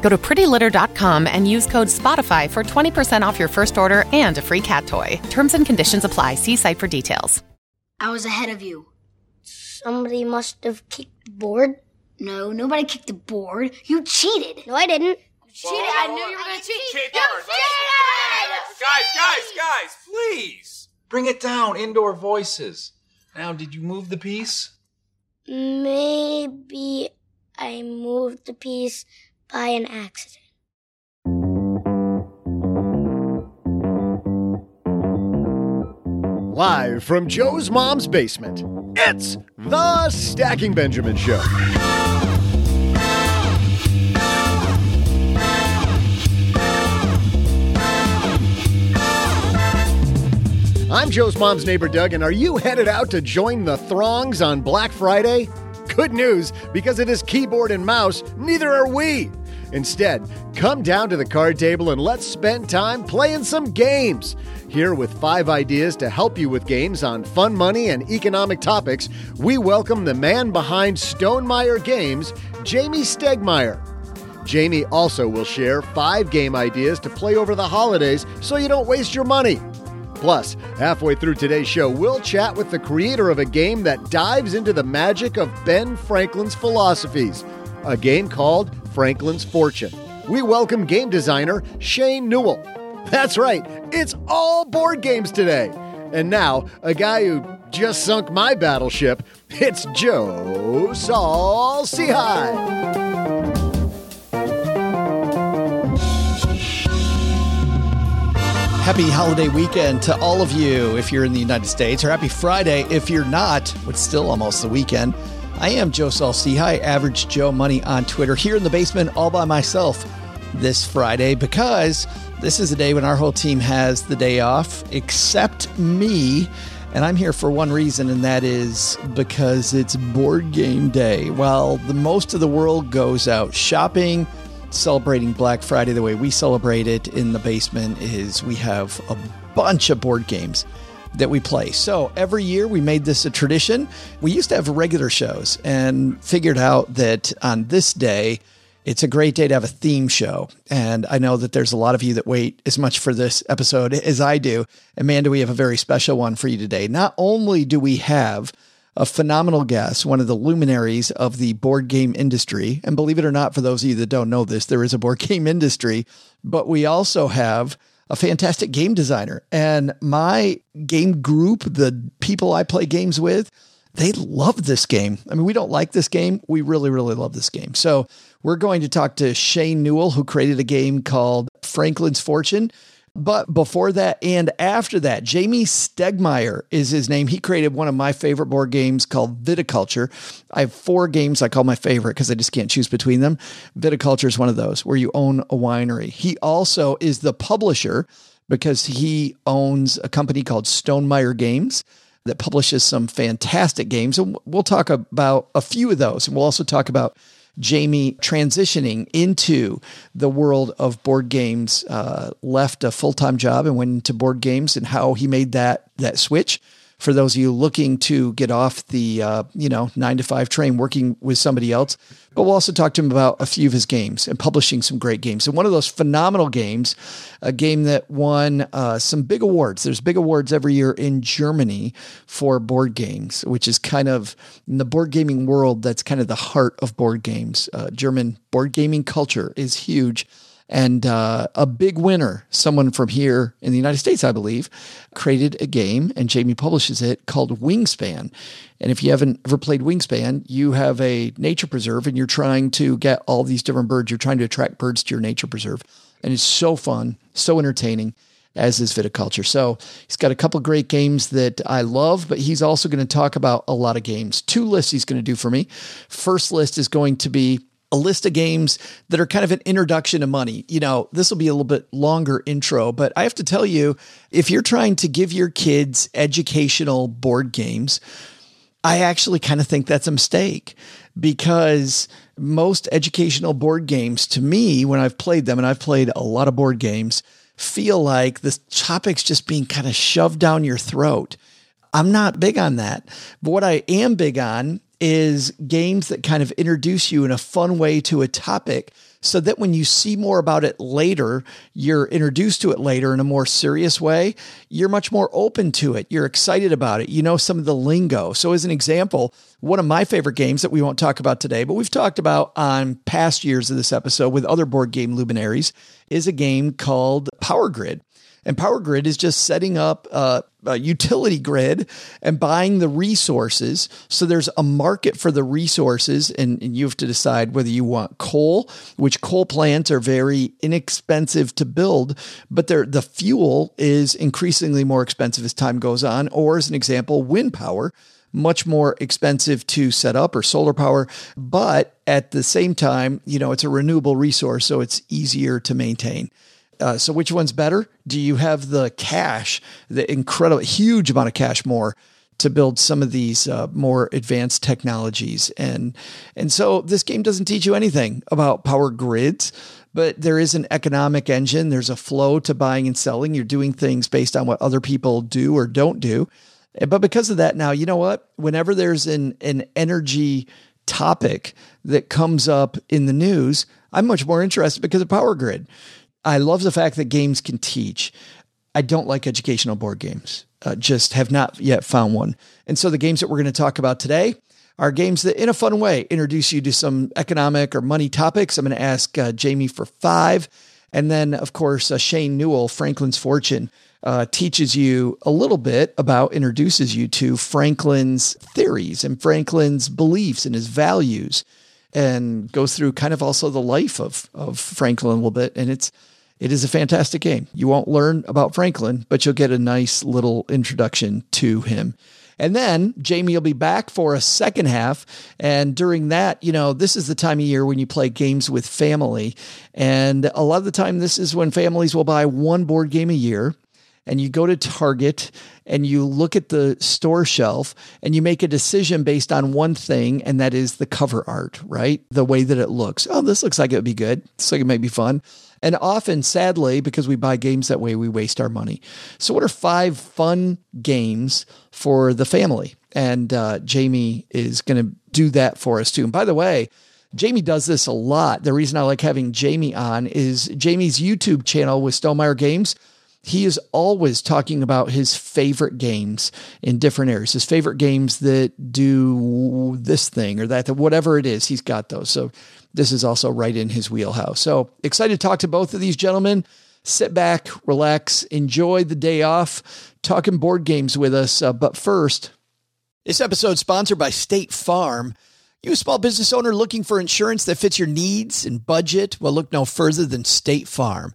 Go to prettylitter.com and use code SPOTIFY for 20% off your first order and a free cat toy. Terms and conditions apply. See site for details. I was ahead of you. Somebody must have kicked the board. No, nobody kicked the board. You cheated. No, I didn't. cheated. I knew you were going to cheat. Cheat You cheated! Guys, guys, guys, please. Bring it down. Indoor voices. Now, did you move the piece? Maybe I moved the piece by an accident. Live from Joe's mom's basement, it's the Stacking Benjamin Show. I'm Joe's mom's neighbor Doug, and are you headed out to join the throngs on Black Friday? Good news, because it is keyboard and mouse, neither are we. Instead, come down to the card table and let's spend time playing some games. Here, with five ideas to help you with games on fun money and economic topics, we welcome the man behind Stonemaier Games, Jamey Stegmaier. Jamey also will share five game ideas to play over the holidays so you don't waste your money. Plus, halfway through today's show, we'll chat with the creator of a game that dives into the magic of Ben Franklin's philosophies, a game called Franklin's Fortune. We welcome game designer Shane Newell. That's right, it's all board games today. And now, a guy who just sunk my battleship, it's Joe Saul Sehy. Happy holiday weekend to all of you if you're in the United States, or happy Friday if you're not. It's still almost the weekend. I am Joe Sehy, Average Joe Money on Twitter, here in the basement all by myself this Friday because this is the day when our whole team has the day off, except me. And I'm here for one reason, and that is because it's board game day. While the most of the world goes out shopping, celebrating Black Friday the way we celebrate it in the basement is we have a bunch of board games that we play. So every year we made this a tradition. We used to have regular shows and figured out that on this day, it's a great day to have a theme show. And I know that there's a lot of you that wait as much for this episode as I do. Amanda, we have a very special one for you today. Not only do we have a phenomenal guest, one of the luminaries of the board game industry. And believe it or not, for those of you that don't know this, there is a board game industry, but we also have a fantastic game designer. And my game group, the people I play games with, they love this game. I mean, we don't like this game. We really, really love this game. So we're going to talk to Shane Newell, who created a game called Franklin's Fortune. But before that and after that, Jamey Stegmaier is his name. He created one of my favorite board games called Viticulture. I have four games I call my favorite because I just can't choose between them. Viticulture is one of those where you own a winery. He also is the publisher because he owns a company called Stonemaier Games that publishes some fantastic games. And we'll talk about a few of those. And we'll also talk about Jamey transitioning into the world of board games, uh, left a full time job and went into board games and how he made that that switch for those of you looking to get off the uh, you know nine to five train working with somebody else. But we'll also talk to him about a few of his games and publishing some great games. And one of those phenomenal games, a game that won uh, some big awards. There's big awards every year in Germany for board games, which is kind of in the board gaming world. That's kind of the heart of board games. Uh, German board gaming culture is huge. And uh, a big winner, someone from here in the United States, I believe, created a game and Jamey publishes it called Wingspan. And if you haven't ever played Wingspan, you have a nature preserve and you're trying to get all these different birds. You're trying to attract birds to your nature preserve. And it's so fun, so entertaining as is viticulture. So he's got a couple great games that I love, but he's also going to talk about a lot of games. Two lists he's going to do for me. First list is going to be a list of games that are kind of an introduction to money. You know, this will be a little bit longer intro, but I have to tell you, if you're trying to give your kids educational board games, I actually kind of think that's a mistake because most educational board games, to me, when I've played them, and I've played a lot of board games, feel like the topic's just being kind of shoved down your throat. I'm not big on that. But what I am big on is games that kind of introduce you in a fun way to a topic so that when you see more about it later, you're introduced to it later in a more serious way. You're much more open to it. You're excited about it. You know some of the lingo. So, as an example, one of my favorite games that we won't talk about today, but we've talked about on past years of this episode with other board game luminaries, is a game called Power Grid. And Power Grid is just setting up a, a, utility grid and buying the resources. So there's a market for the resources, and, and, you have to decide whether you want coal, which coal plants are very inexpensive to build, but the fuel is increasingly more expensive as time goes on. Or, as an example, wind power much more expensive to set up or solar power, but at the same time, you know, it's a renewable resource, so it's easier to maintain. Uh, so which one's better? Do you have the cash, the incredible, huge amount of cash more to build some of these uh, more advanced technologies? And and so this game doesn't teach you anything about power grids, but there is an economic engine. There's a flow to buying and selling. You're doing things based on what other people do or don't do. But because of that, now you know what? Whenever there's an an energy topic that comes up in the news, I'm much more interested because of Power Grid. I love the fact that games can teach. I don't like educational board games. Uh, just have not yet found one. And so the games that we're going to talk about today are games that, in a fun way, introduce you to some economic or money topics. I'm going to ask uh, Jamey for five. And then, of course, uh, Shane Newell, Franklin's Fortune, uh, teaches you a little bit about, introduces you to Franklin's theories and Franklin's beliefs and his values, and goes through kind of also the life of, of Franklin a little bit. And it's it is a fantastic game. You won't learn about Franklin, but you'll get a nice little introduction to him. And then Jamey will be back for a second half. And during that, you know, this is the time of year when you play games with family. And a lot of the time, this is when families will buy one board game a year. And you go to Target and you look at the store shelf and you make a decision based on one thing, and that is the cover art, right? The way that it looks. Oh, this looks like it would be good. Looks like it might be fun. And often, sadly, because we buy games that way, we waste our money. So, what are five fun games for the family? And uh, Jamey is going to do that for us too. And by the way, Jamey does this a lot. The reason I like having Jamey on is Jamey's YouTube channel with Stonemaier Games. He is always talking about his favorite games in different areas, his favorite games that do this thing or that, whatever it is, he's got those. So this is also right in his wheelhouse. So excited to talk to both of these gentlemen. Sit back, relax, enjoy the day off, talking board games with us. Uh, but first, this episode sponsored by State Farm. You a small business owner looking for insurance that fits your needs and budget? Well, look no further than State Farm.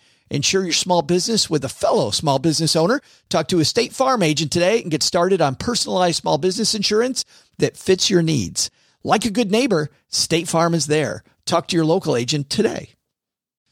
Insure your small business with a fellow small business owner. Talk to a State Farm agent today and get started on personalized small business insurance that fits your needs. Like a good neighbor, State Farm is there. Talk to your local agent today.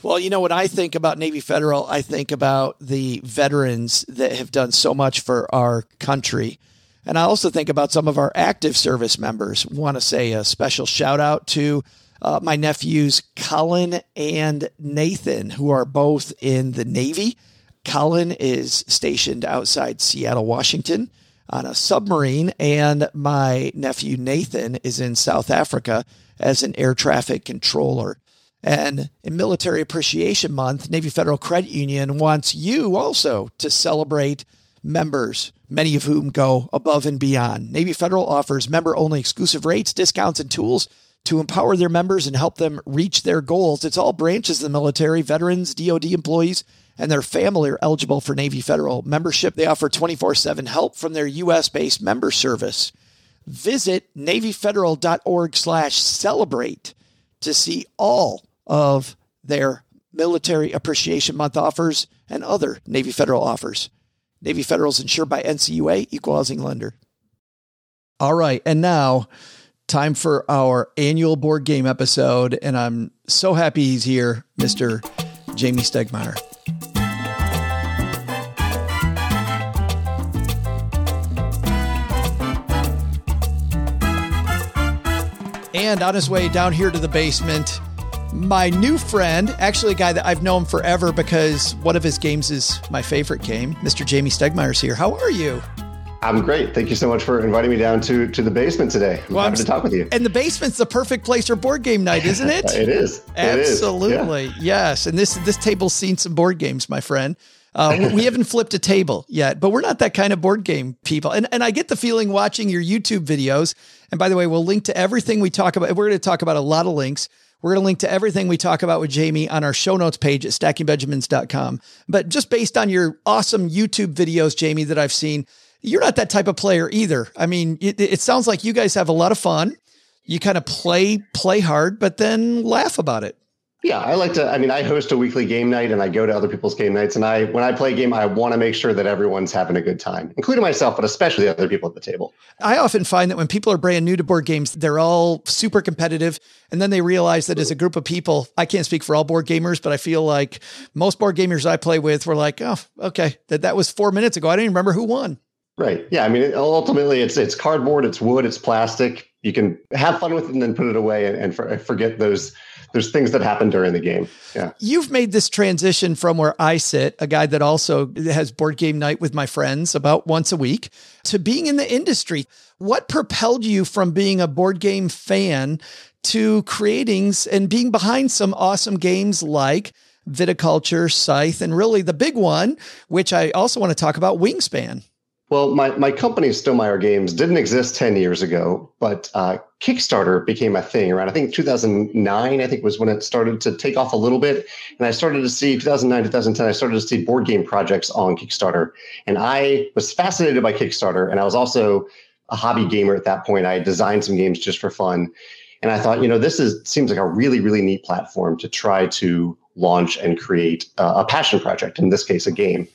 Well, you know, when I think about Navy Federal, I think about the veterans that have done so much for our country. And I also think about some of our active service members. Want to say a special shout out to uh, my nephews, Colin and Nathan, who are both in the Navy. Colin is stationed outside Seattle, Washington on a submarine, and my nephew Nathan is in South Africa as an air traffic controller. And in Military Appreciation Month, Navy Federal Credit Union wants you also to celebrate members, many of whom go above and beyond. Navy Federal offers member only exclusive rates, discounts, and tools to empower their members and help them reach their goals. It's all branches of the military, veterans, DoD employees, and their family are eligible for Navy Federal membership. They offer 24 7 help from their U.S. based member service. Visit NavyFederal.org slash celebrate to see all of their Military Appreciation Month offers and other Navy Federal offers. Navy Federal is insured by NCUA, equal housing lender. All right. And now, time for our annual board game episode. And I'm so happy he's here, Mr. Jamey Stegmaier. And on his way down here to the basement, my new friend, actually a guy that I've known forever because one of his games is my favorite game, Mr. Jamey Stegmaier's here. How are you? I'm great. Thank you so much for inviting me down to to the basement today. I'm well, happy I'm, to talk with you. And the basement's the perfect place for board game night, isn't it? it is. Absolutely. It is. Yeah. Yes. And this this table's seen some board games, my friend. Uh, we haven't flipped a table yet, but we're not that kind of board game people. And and I get the feeling watching your YouTube videos. And by the way, we'll link to everything we talk about. We're going to talk about a lot of links. We're going to link to everything we talk about with Jamey on our show notes page at stackingbenjamins.com. But just based on your awesome YouTube videos, Jamey, that I've seen, you're not that type of player either. I mean, it, it sounds like you guys have a lot of fun. You kind of play play hard, but then laugh about it. Yeah, I like to. I mean, I host a weekly game night, and I go to other people's game nights. And I, when I play a game, I want to make sure that everyone's having a good time, including myself, but especially the other people at the table. I often find that when people are brand new to board games, they're all super competitive, and then they realize that as a group of people, I can't speak for all board gamers, but I feel like most board gamers I play with were like, "Oh, okay, that that was four minutes ago. I didn't even remember who won." Right. Yeah. I mean, ultimately, it's it's cardboard, it's wood, it's plastic. You can have fun with it and then put it away and, and for, forget those there's things that happen during the game. Yeah. You've made this transition from where I sit, a guy that also has board game night with my friends about once a week, to being in the industry. What propelled you from being a board game fan to creating and being behind some awesome games like Viticulture, Scythe, and really the big one, which I also want to talk about, Wingspan? Well, my, my company, Stonemaier Games, didn't exist 10 years ago, but uh, Kickstarter became a thing around, I think 2009, I think was when it started to take off a little bit. And I started to see 2009, 2010, I started to see board game projects on Kickstarter. And I was fascinated by Kickstarter. And I was also a hobby gamer at that point. I designed some games just for fun. And I thought, you know, this is seems like a really, really neat platform to try to launch and create uh, a passion project, in this case, a game.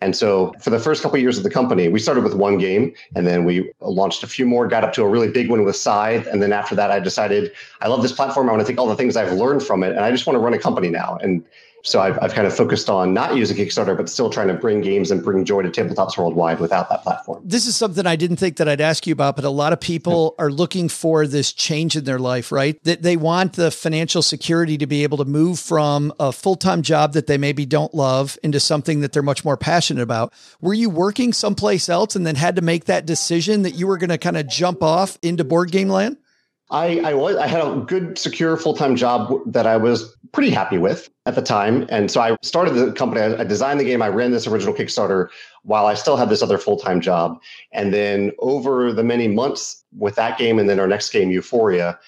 And so for the first couple of years of the company, we started with one game and then we launched a few more, got up to a really big one with Scythe. And then after that, I decided I love this platform. I want to take all the things I've learned from it and I just want to run a company now. And so I've, I've kind of focused on not using Kickstarter, but still trying to bring games and bring joy to tabletops worldwide without that platform. This is something I didn't think that I'd ask you about, but a lot of people are looking for this change in their life, right? That they want the financial security to be able to move from a full time job that they maybe don't love into something that they're much more passionate about. Were you working someplace else and then had to make that decision that you were going to kind of jump off into board game land? I, I was I had a good secure full time job that I was pretty happy with at the time, and so I started the company. I, I designed the game. I ran this original Kickstarter while I still had this other full time job, and then over the many months with that game, and then our next game, Euphoria,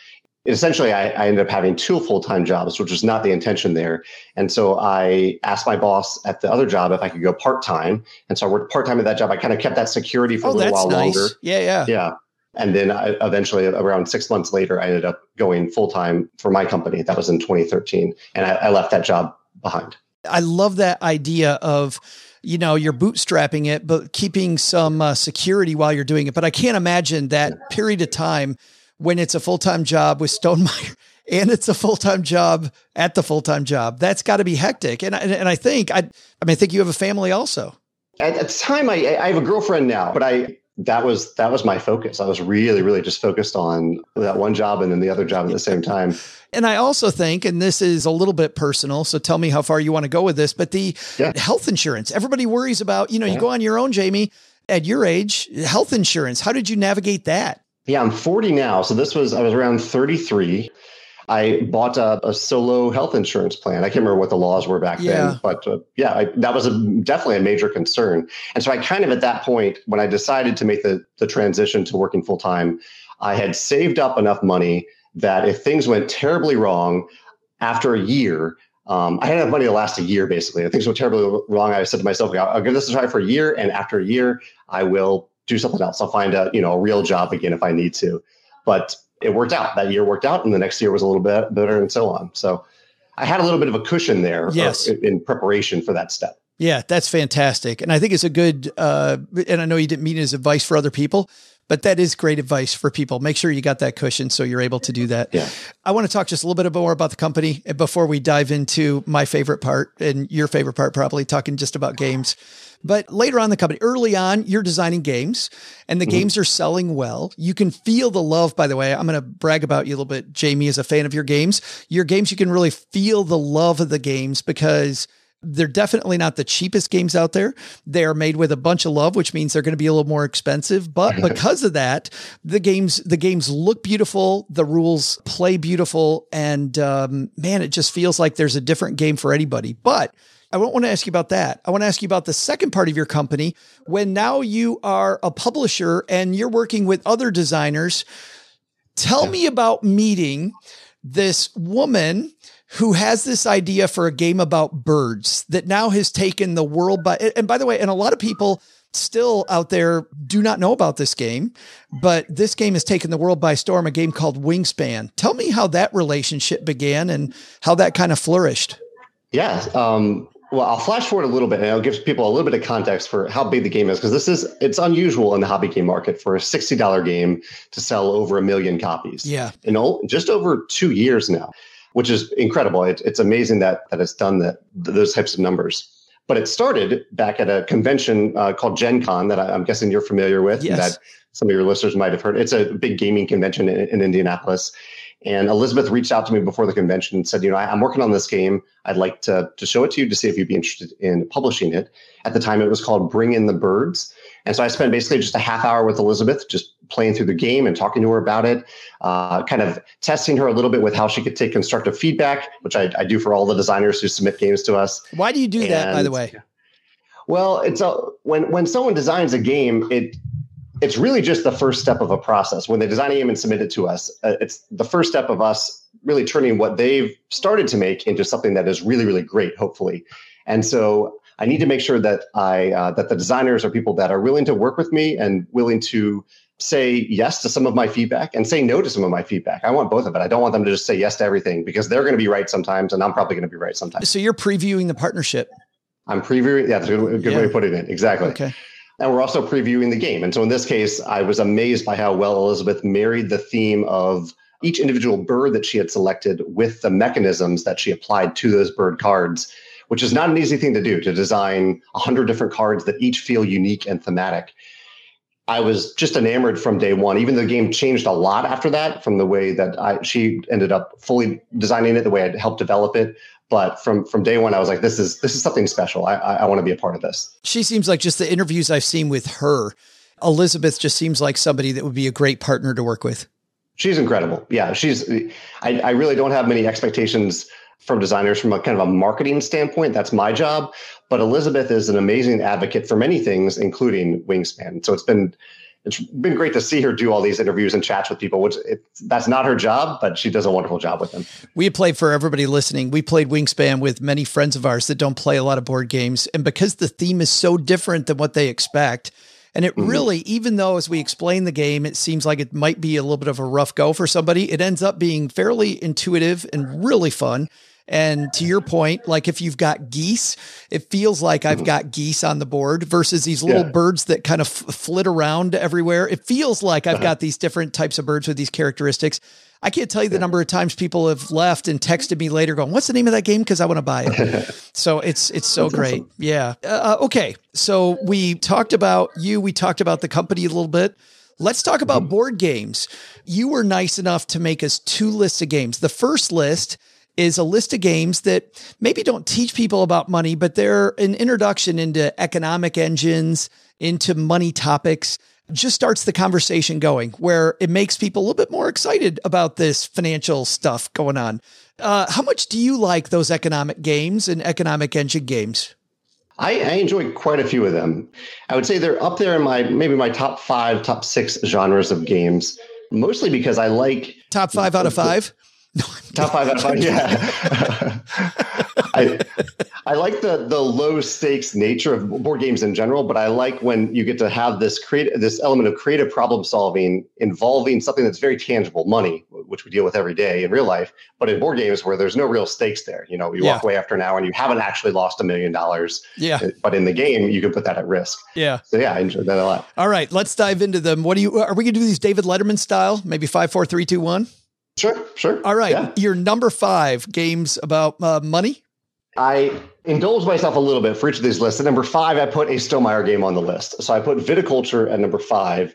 essentially I, I, ended up having two full-time jobs which was not the intention there and so i asked my boss at the other job if i could go part-time and so i worked part-time at that job i kind of kept that security for oh, a little while nice. longer yeah yeah yeah and then I, eventually, around six months later, I ended up going full time for my company. That was in 2013. And I, I left that job behind. I love that idea of, you know, you're bootstrapping it, but keeping some uh, security while you're doing it. But I can't imagine that period of time when it's a full time job with Stonemaier and it's a full time job at the full time job. That's got to be hectic. And, and, and I think, I, I mean, I think you have a family also. At, at the time, I, I have a girlfriend now, but I, that was that was my focus. I was really, really just focused on that one job and then the other job at the same time. And I also think, and this is a little bit personal, so tell me how far you want to go with this, but the Yeah. health insurance. Everybody worries about, you know, you go on your own, Jamey, at your age, health insurance. How did you navigate that? Yeah, I'm 40 now. So this was, I was around 33. I bought a, a solo health insurance plan. I can't remember what the laws were back Yeah. then, but uh, yeah, I, that was a, definitely a major concern. And so I kind of at that point, when I decided to make the, the transition to working full time, I had saved up enough money that if things went terribly wrong after a year, um, I had enough money to last a year basically. If things went terribly wrong, I said to myself, I'll, I'll give this a try for a year. And after a year, I will do something else. I'll find a, you know, a real job again if I need to. But it worked out. That year worked out, and the next year was a little bit better, and so on. So I had a little bit of a cushion there, uh, Yes. in, in preparation for that step. Yeah, that's fantastic. And I think it's a good, uh, and I know you didn't mean it as advice for other people, but that is great advice for people. Make sure you got that cushion so you're able to do that. Yeah. I want to talk just a little bit more about the company eh, before we dive into my favorite part and your favorite part, probably talking just about games. But later on the company, early on, you're designing games and the mm-hmm. games are selling well. You can feel the love, by the way. I'm going to brag about you a little bit, Jamey, as a fan of your games. Your games, you can really feel the love of the games because they're definitely not the cheapest games out there. They are made with a bunch of love, which means they're going to be a little more expensive. But because of that, the games the games look beautiful, the rules play beautiful, and um, man, it just feels like there's a different game for anybody. But I don't want to ask you about that. I want to ask you about the second part of your company when now you are a publisher and you're working with other designers. Tell me about meeting this woman who has this idea for a game about birds that now has taken the world by and by the way and a lot of people still out there do not know about this game but this game has taken the world by storm a game called wingspan tell me how that relationship began and how that kind of flourished Yeah. Um, well, I'll flash forward a little bit and I'll give people a little bit of context for how big the game is because this is it's unusual in the hobby game market for a sixty dollar game to sell over a million copies. Yeah. in all, just over two years now, which is incredible. It, it's amazing that that it's done that those types of numbers. But it started back at a convention uh, called Gen Con that I, I'm guessing you're familiar with. Yes. That some of your listeners might have heard. It's a big gaming convention in, in Indianapolis. And Elizabeth reached out to me before the convention and said, you know, I, I'm working on this game. I'd like to, to show it to you to see if you'd be interested in publishing it. At the time, it was called Bring in the Birds. And so I spent basically just a half hour with Elizabeth, just playing through the game and talking to her about it, uh, kind of testing her a little bit with how she could take constructive feedback, which I, I do for all the designers who submit games to us. why do you do that by the way Well, it's a when when someone designs a game, it it's really just the first step of a process. When they design a game and submit it to us, uh, it's the first step of us really turning what they've started to make into something that is really really great, hopefully. And so I need to make sure that I uh, that the designers are people that are willing to work with me and willing to say yes to some of my feedback and say no to some of my feedback. I want both of it. I don't want them to just say yes to everything because they're going to be right sometimes and I'm probably going to be right sometimes. so you're previewing the partnership I'm previewing. Yeah, that's a good, good way Yeah. of putting it. Exactly. okay And we're also previewing the game. And so in this case, I was amazed by how well Elizabeth married the theme of each individual bird that she had selected with the mechanisms that she applied to those bird cards, which is not an easy thing to do to design 100 different cards that each feel unique and thematic. I was just enamored from day one. Even though the game changed a lot after that, from the way that I, she ended up fully designing it, the way I helped develop it. But from from day one, I was like, "This is this is something special. I, I, I want to be a part of this." she seems like just the interviews i've seen with her elizabeth just seems like somebody that would be a great partner to work with She's incredible. Yeah, she's. I, I really don't have many expectations from designers from a kind of a marketing standpoint. That's my job. But Elizabeth is an amazing advocate for many things, including Wingspan. So it's been it's been great to see her do all these interviews and chats with people. Which it, that's not her job, but she does a wonderful job with them. We played for everybody listening. We played Wingspan with many friends of ours that don't play a lot of board games. And because the theme is so different than what they expect, and it mm-hmm. really, even though as we explain the game, it seems like it might be a little bit of a rough go for somebody, it ends up being fairly intuitive and really fun. And to your point, like if you've got geese, it feels like I've mm-hmm. got geese on the board versus these little Yeah. birds that kind of f- flit around everywhere. It feels like I've uh-huh. got these different types of birds with these characteristics. I can't tell you the number of times people have left and texted me later going, what's the name of that game? Cause I want to buy it. so it's, it's so great. Yeah. Uh, uh, okay. So we talked about you. We talked about the company a little bit. Let's talk about mm-hmm. board games. You were nice enough to make us two lists of games. The first list is a list of games that maybe don't teach people about money, but they're an introduction into economic engines, into money topics. Just starts the conversation going where it makes people a little bit more excited about this financial stuff going on. Uh, how much do you like those economic games and economic engine games? I, I enjoy quite a few of them. I would say they're up there in my maybe my top five, top six genres of games. Mostly because I like Top five out of five? top five out of five. Yeah, I I like the the low stakes nature of board games in general, but I like when you get to have this create this element of creative problem solving involving something that's very tangible, money, which we deal with every day in real life, but in board games where there's no real stakes there. You know, you Yeah. walk away after an hour and you haven't actually lost a million dollars, Yeah. Eh, but in the game you can put that at risk. Yeah. So yeah, I enjoy that a lot. All right, let's dive into them. What do you are we gonna do these David Letterman style? Maybe five, four, three, two, one? Sure, sure. All right. Yeah. Your number five games about uh, money. I indulge myself a little bit for each of these lists. At number five, I put a Stonemaier game on the list. So I put Viticulture at number five.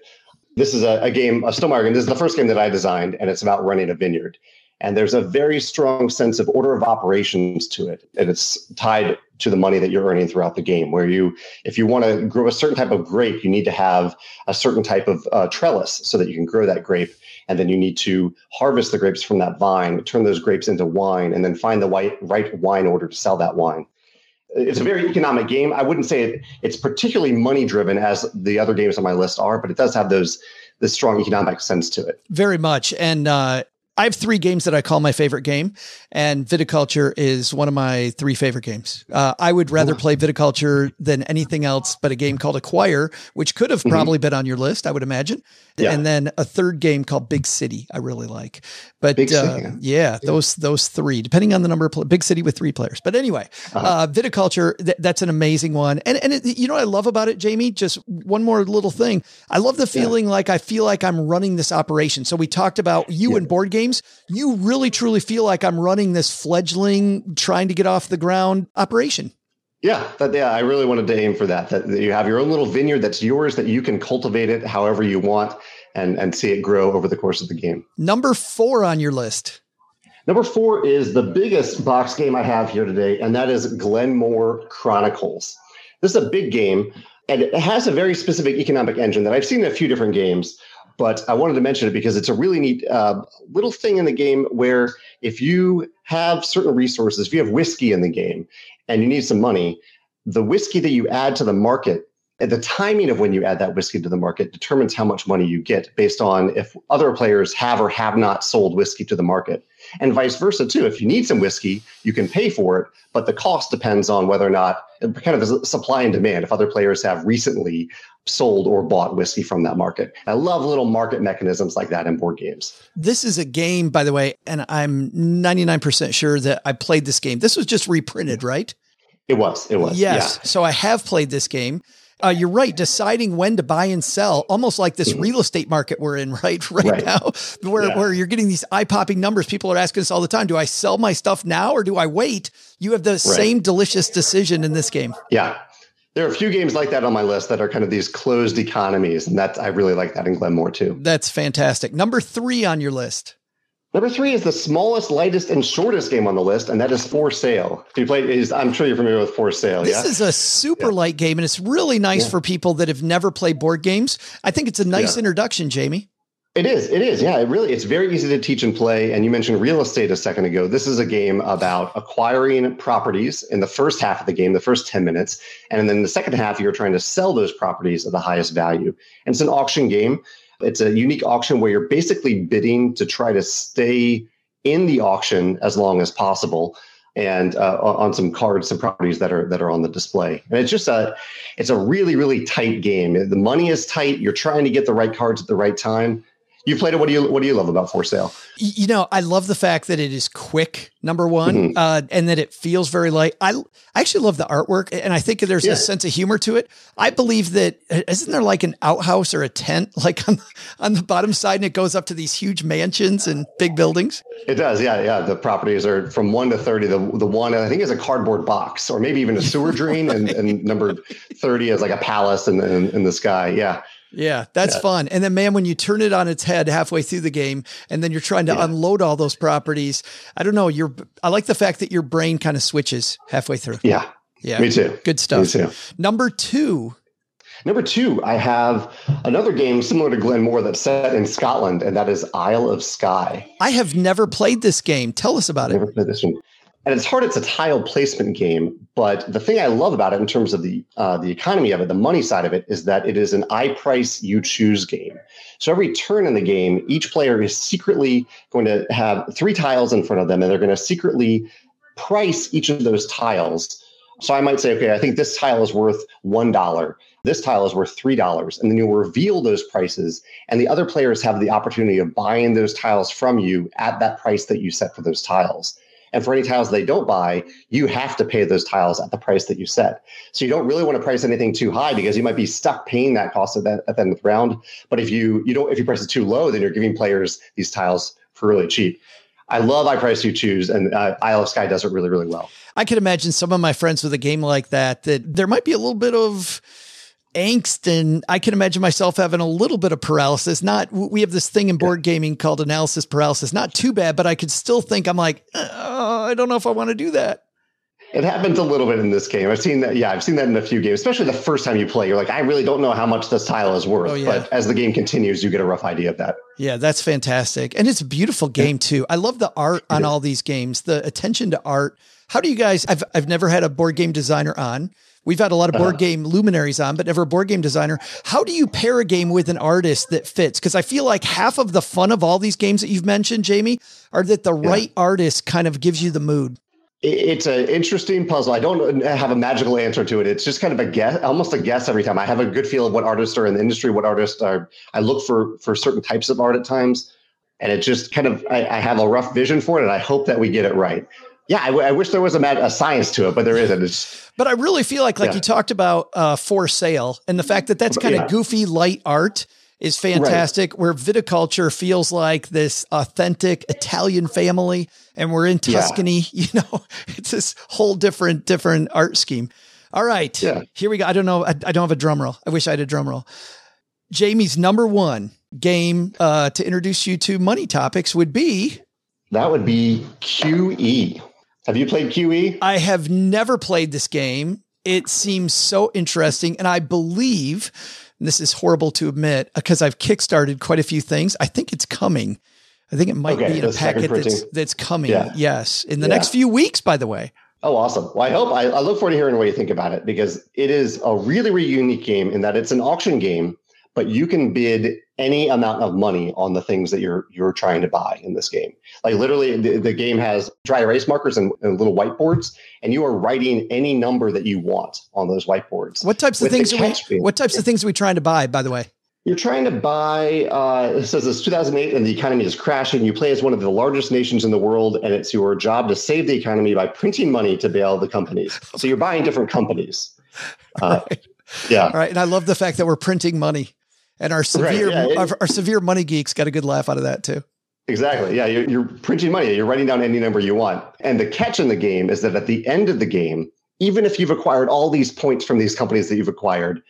This is a, a game, a Stonemaier game. This is the first game that I designed, and it's about running a vineyard. And there's a very strong sense of order of operations to it. And it's tied to the money that you're earning throughout the game, where you, if you want to grow a certain type of grape, you need to have a certain type of uh, trellis so that you can grow that grape. And then you need to harvest the grapes from that vine, turn those grapes into wine, and then find the right, right wine order to sell that wine. It's a very economic game. I wouldn't say it, it's particularly money driven as the other games on my list are, but it does have those this strong economic sense to it. Very much. And uh, I have three games that I call my favorite game, and viticulture is one of my three favorite games. Uh, I would rather play viticulture than anything else, but a game called Acquire, which could have probably been on your list, I would imagine. Yeah. And then a third game called Big City, I really like. But Big uh, City, yeah, those those three, depending on the number of pl- Big City with three players. But anyway, uh viticulture, th- that's an amazing one. And and it, you know what I love about it, Jamey? Just one more little thing. I love the feeling like I feel like I'm running this operation. So we talked about you and board games. You really truly feel like I'm running this fledgling, trying to get off the ground operation. Yeah, that, yeah, I really wanted to aim for that, that. That you have your own little vineyard that's yours, that you can cultivate it however you want, and and see it grow over the course of the game. Number four on your list. Number four is the biggest box game I have here today, and that is Glenmore Chronicles. This is a big game, and it has a very specific economic engine that I've seen in a few different games. But I wanted to mention it because it's a really neat uh, little thing in the game where if you have certain resources, if you have whiskey in the game and you need some money, the whiskey that you add to the market and the timing of when you add that whiskey to the market determines how much money you get based on if other players have or have not sold whiskey to the market. And vice versa, too. If you need some whiskey, you can pay for it, but the cost depends on whether or not, kind of the supply and demand, if other players have recently sold or bought whiskey from that market. I love little market mechanisms like that in board games. This is a game, by the way, and I'm 99% sure that I played this game. This was just reprinted, right? It was. It was. Yes. Yeah. So I have played this game. Uh, you're right. Deciding when to buy and sell, almost like this real estate market we're in right right, Mm-hmm. Right. now, where Yeah. where you're getting these eye popping numbers. People are asking us all the time: Do I sell my stuff now or do I wait? You have the same delicious decision in this game. Yeah. There are a few games like that on my list that are kind of these closed economies, and that I really like that in Glenmore too. That's fantastic. Number three on your list. Number three is the smallest, lightest, and shortest game on the list, and that is For Sale. If you play, is I'm sure you're familiar with For Sale. This yeah, is a super light game, and it's really nice Yeah. for people that have never played board games. I think it's a nice Yeah. introduction, Jamey. It is. It is. Yeah, it really. It's very easy to teach and play. And you mentioned real estate a second ago. This is a game about acquiring properties in the first half of the game, the first 10 minutes. And then the second half, you're trying to sell those properties at the highest value. And it's an auction game. It's a unique auction where you're basically bidding to try to stay in the auction as long as possible and uh, on some cards, some properties that are that are on the display. And it's just a, it's a really really tight game. The money is tight. You're trying to get the right cards at the right time You played it. What do you What do you love about For Sale? You know, I love the fact that it is quick. Number one, mm-hmm. uh, and that it feels very light. I I actually love the artwork, and I think there's yeah. a sense of humor to it. I believe that isn't there like an outhouse or a tent like on on the bottom side, and it goes up to these huge mansions and big buildings. It does, yeah, yeah. The properties are from one to thirty. The the one I think is a cardboard box, or maybe even a sewer drain, and, and number thirty is like a palace in, in, in the sky. Yeah. Yeah, that's yeah. fun. And then, man, when you turn it on its head halfway through the game, and then you're trying to yeah. unload all those properties, I don't know. You're. I like the fact that your brain kind of switches halfway through. Yeah, yeah, me too. Good stuff. Me too. Number two. Number two, I have another game similar to Glenmore that's set in Scotland, and that is Isle of Skye. I have never played this game. Tell us about never it. Never played this one. And it's hard. It's a tile placement game, but the thing I love about it in terms of the uh, the economy of it, the money side of it, is that it is an I price you choose game. So every turn in the game, each player is secretly going to have three tiles in front of them, and they're going to secretly price each of those tiles. So I might say, okay, I think this tile is worth one dollar. This tile is worth three dollars, and then you'll reveal those prices, and the other players have the opportunity of buying those tiles from you at that price that you set for those tiles. And for any tiles they don't buy, you have to pay those tiles at the price that you set. So you don't really want to price anything too high because you might be stuck paying that cost at, that, at the end of the round. But if you you don't if you price it too low, then you're giving players these tiles for really cheap. I love I price you choose, and uh, Isle of Skye does it really really well. I can imagine some of my friends with a game like that that there might be a little bit of angst and I can imagine myself having a little bit of paralysis. Not we have this thing in board gaming called analysis paralysis. Not too bad, but I could still think I'm like, oh, I don't know if I want to do that. It happens a little bit in this game. I've seen that. Yeah, I've seen that in a few games, especially the first time you play. You're like, I really don't know how much this tile is worth. Oh, yeah. But as the game continues, you get a rough idea of that. Yeah, that's fantastic. And it's a beautiful game too. I love the art on all these games, the attention to art. How do you guys I've I've never had a board game designer on. We've had a lot of board uh-huh. game luminaries on, but never a board game designer. How do you pair a game with an artist that fits? Because I feel like half of the fun of all these games that you've mentioned, Jamey, are that the yeah. right artist kind of gives you the mood. It's an interesting puzzle. I don't have a magical answer to it. It's just kind of a guess, almost a guess every time. I have a good feel of what artists are in the industry, what artists are. I look for for certain types of art at times, and it just kind of I, I have a rough vision for it, and I hope that we get it right. Yeah, I, w- I wish there was a, a science to it, but there isn't. It's, but I really feel like, like yeah. you talked about uh, For Sale and the fact that that's kind of yeah. goofy, light art is fantastic. Right. Where viticulture feels like this authentic Italian family, and we're in Tuscany. Yeah. You know, it's this whole different, different art scheme. All right, here we go. I don't know. I, I don't have a drum roll. I wish I had a drum roll. Jamey's number one game uh, to introduce you to money topics would be. That would be QE. Have you played QE? I have never played this game. It seems so interesting. And I believe, and this is horrible to admit, because I've kickstarted quite a few things. I think it's coming. I think it might okay, be in a packet that's, that's coming. Yeah. Yes. In the yeah. next few weeks, by the way. Oh, awesome. Well, I hope I, I look forward to hearing what you think about it because it is a really, really unique game in that it's an auction game, but you can bid any amount of money on the things that you're you're trying to buy in this game. Like literally, the, the game has dry erase markers and, and, little whiteboards, and you are writing any number that you want on those whiteboards. What types of things? Are we, being, what types of things are we trying to buy? By the way. You're trying to buy, uh, it says it's 2008 and the economy is crashing. You play as one of the largest nations in the world, and it's your job to save the economy by printing money to bail the companies. So you're buying different companies. Uh, right. Yeah. All right. And I love the fact that we're printing money. And our severe, right, yeah, our, our, severe money geeks got a good laugh out of that too. Exactly. Yeah, you're, you're printing money. You're writing down any number you want. And the catch in the game is that at the end of the game, even if you've acquired all these points from these companies that you've acquired,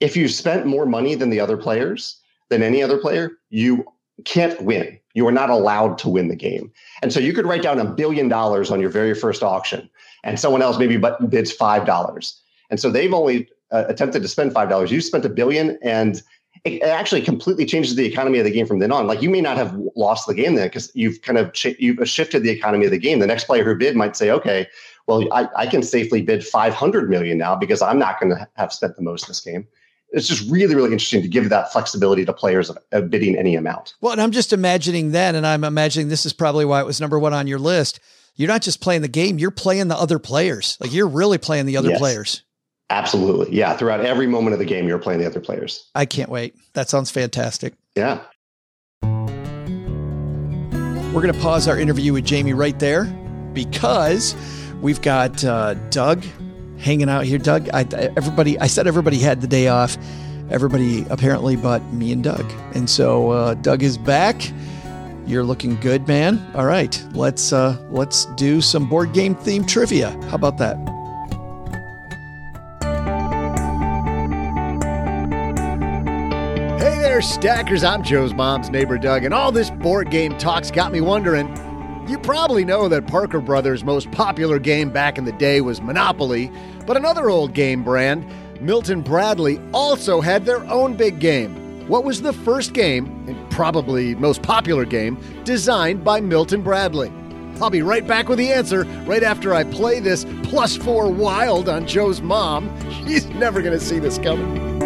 if you've spent more money than the other players, than any other player, you can't win. You are not allowed to win the game. And so you could write down a billion dollars on your very first auction, and someone else maybe but bids five dollars. And so they've only uh, attempted to spend five dollars. You spent a billion, and it actually completely changes the economy of the game from then on. Like you may not have lost the game then because you've kind of ch- you've shifted the economy of the game. The next player who bid might say, okay, well, I, I can safely bid 500 million now because I'm not going to have spent the most this game. It's just really, really interesting to give that flexibility to players of, of bidding any amount. Well, and I'm just imagining then, and I'm imagining this is probably why it was number one on your list. You're not just playing the game, you're playing the other players. Like you're really playing the other yes. players. Absolutely. Yeah. Throughout every moment of the game, you're playing the other players. I can't wait. That sounds fantastic. Yeah. We're going to pause our interview with Jamey right there because we've got uh, Doug hanging out here. Doug, I, everybody, I said everybody had the day off. Everybody apparently, but me and Doug. And so uh, Doug is back. You're looking good, man. All right, let's uh, let's do some board game themed trivia. How about that? There, stackers. I'm Joe's mom's neighbor, Doug, and all this board game talk's got me wondering. You probably know that Parker Brothers' most popular game back in the day was Monopoly, but another old game brand, Milton Bradley, also had their own big game. What was the first game, and probably most popular game, designed by Milton Bradley? I'll be right back with the answer right after I play this plus four wild on Joe's mom. She's never going to see this coming.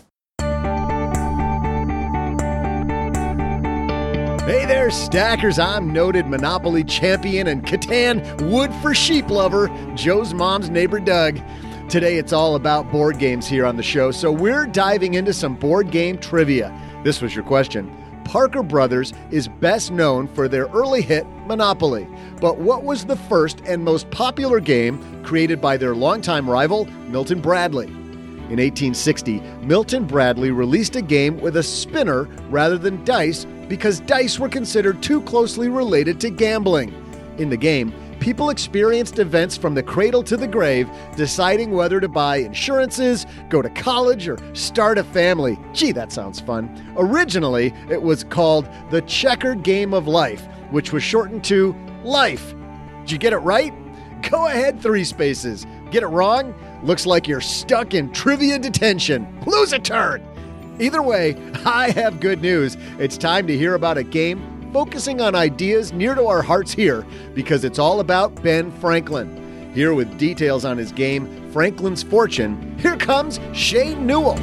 Hey there, stackers. I'm noted Monopoly champion and Catan wood for sheep lover, Joe's mom's neighbor Doug. Today it's all about board games here on the show, so we're diving into some board game trivia. This was your question. Parker Brothers is best known for their early hit, Monopoly. But what was the first and most popular game created by their longtime rival, Milton Bradley? In 1860, Milton Bradley released a game with a spinner rather than dice because dice were considered too closely related to gambling. In the game, people experienced events from the cradle to the grave, deciding whether to buy insurances, go to college, or start a family. Gee, that sounds fun. Originally, it was called the Checkered Game of Life, which was shortened to Life. Did you get it right? Go ahead, three spaces. Get it wrong? Looks like you're stuck in trivia detention. Lose a turn. Either way, I have good news. It's time to hear about a game focusing on ideas near to our hearts here because it's all about Ben Franklin. Here with details on his game, Franklin's Fortune, here comes Shane Newell.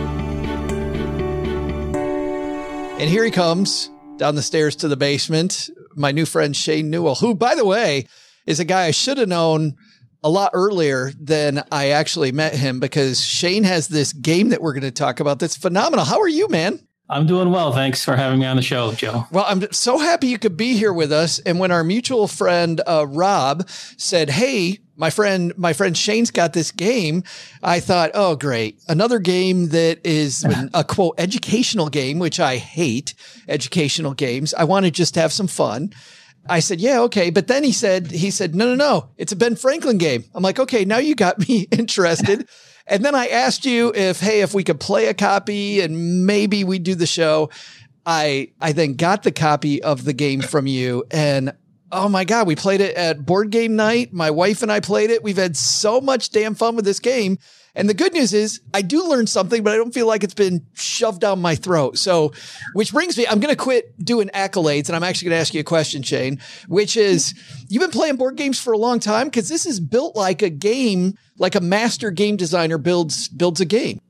And here he comes down the stairs to the basement. My new friend Shane Newell, who, by the way, is a guy I should have known a lot earlier than I actually met him because Shane has this game that we're going to talk about that's phenomenal. How are you, man? I'm doing well. Thanks for having me on the show, Joe. Well, I'm so happy you could be here with us. And when our mutual friend uh, Rob said, "Hey, my friend, my friend Shane's got this game," I thought, "Oh, great! Another game that is a quote educational game, which I hate educational games. I want to just have some fun." I said, yeah, okay. But then he said, he said, no, no, no, it's a Ben Franklin game. I'm like, okay, now you got me interested. and then I asked you if, hey, if we could play a copy and maybe we'd do the show. I, I then got the copy of the game from you and oh my God, we played it at board game night. My wife and I played it. We've had so much damn fun with this game. And the good news is I do learn something, but I don't feel like it's been shoved down my throat. So, which brings me, I'm going to quit doing accolades and I'm actually going to ask you a question, Shane, which is you've been playing board games for a long time because this is built like a game, like a master game designer builds, builds a game.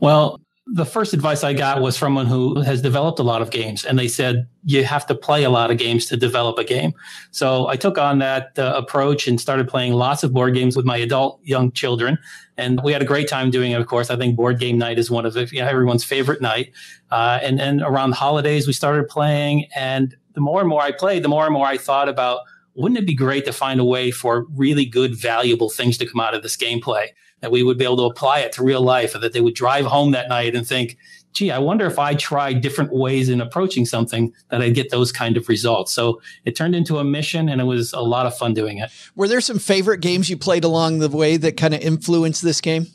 Well, the first advice I got was from someone who has developed a lot of games, and they said you have to play a lot of games to develop a game. So I took on that uh, approach and started playing lots of board games with my adult young children, and we had a great time doing it. Of course, I think board game night is one of you know, everyone's favorite night. Uh, and and around holidays, we started playing, and the more and more I played, the more and more I thought about wouldn't it be great to find a way for really good, valuable things to come out of this gameplay? That we would be able to apply it to real life and that they would drive home that night and think, gee, I wonder if I tried different ways in approaching something that I'd get those kind of results. So it turned into a mission and it was a lot of fun doing it. Were there some favorite games you played along the way that kind of influenced this game?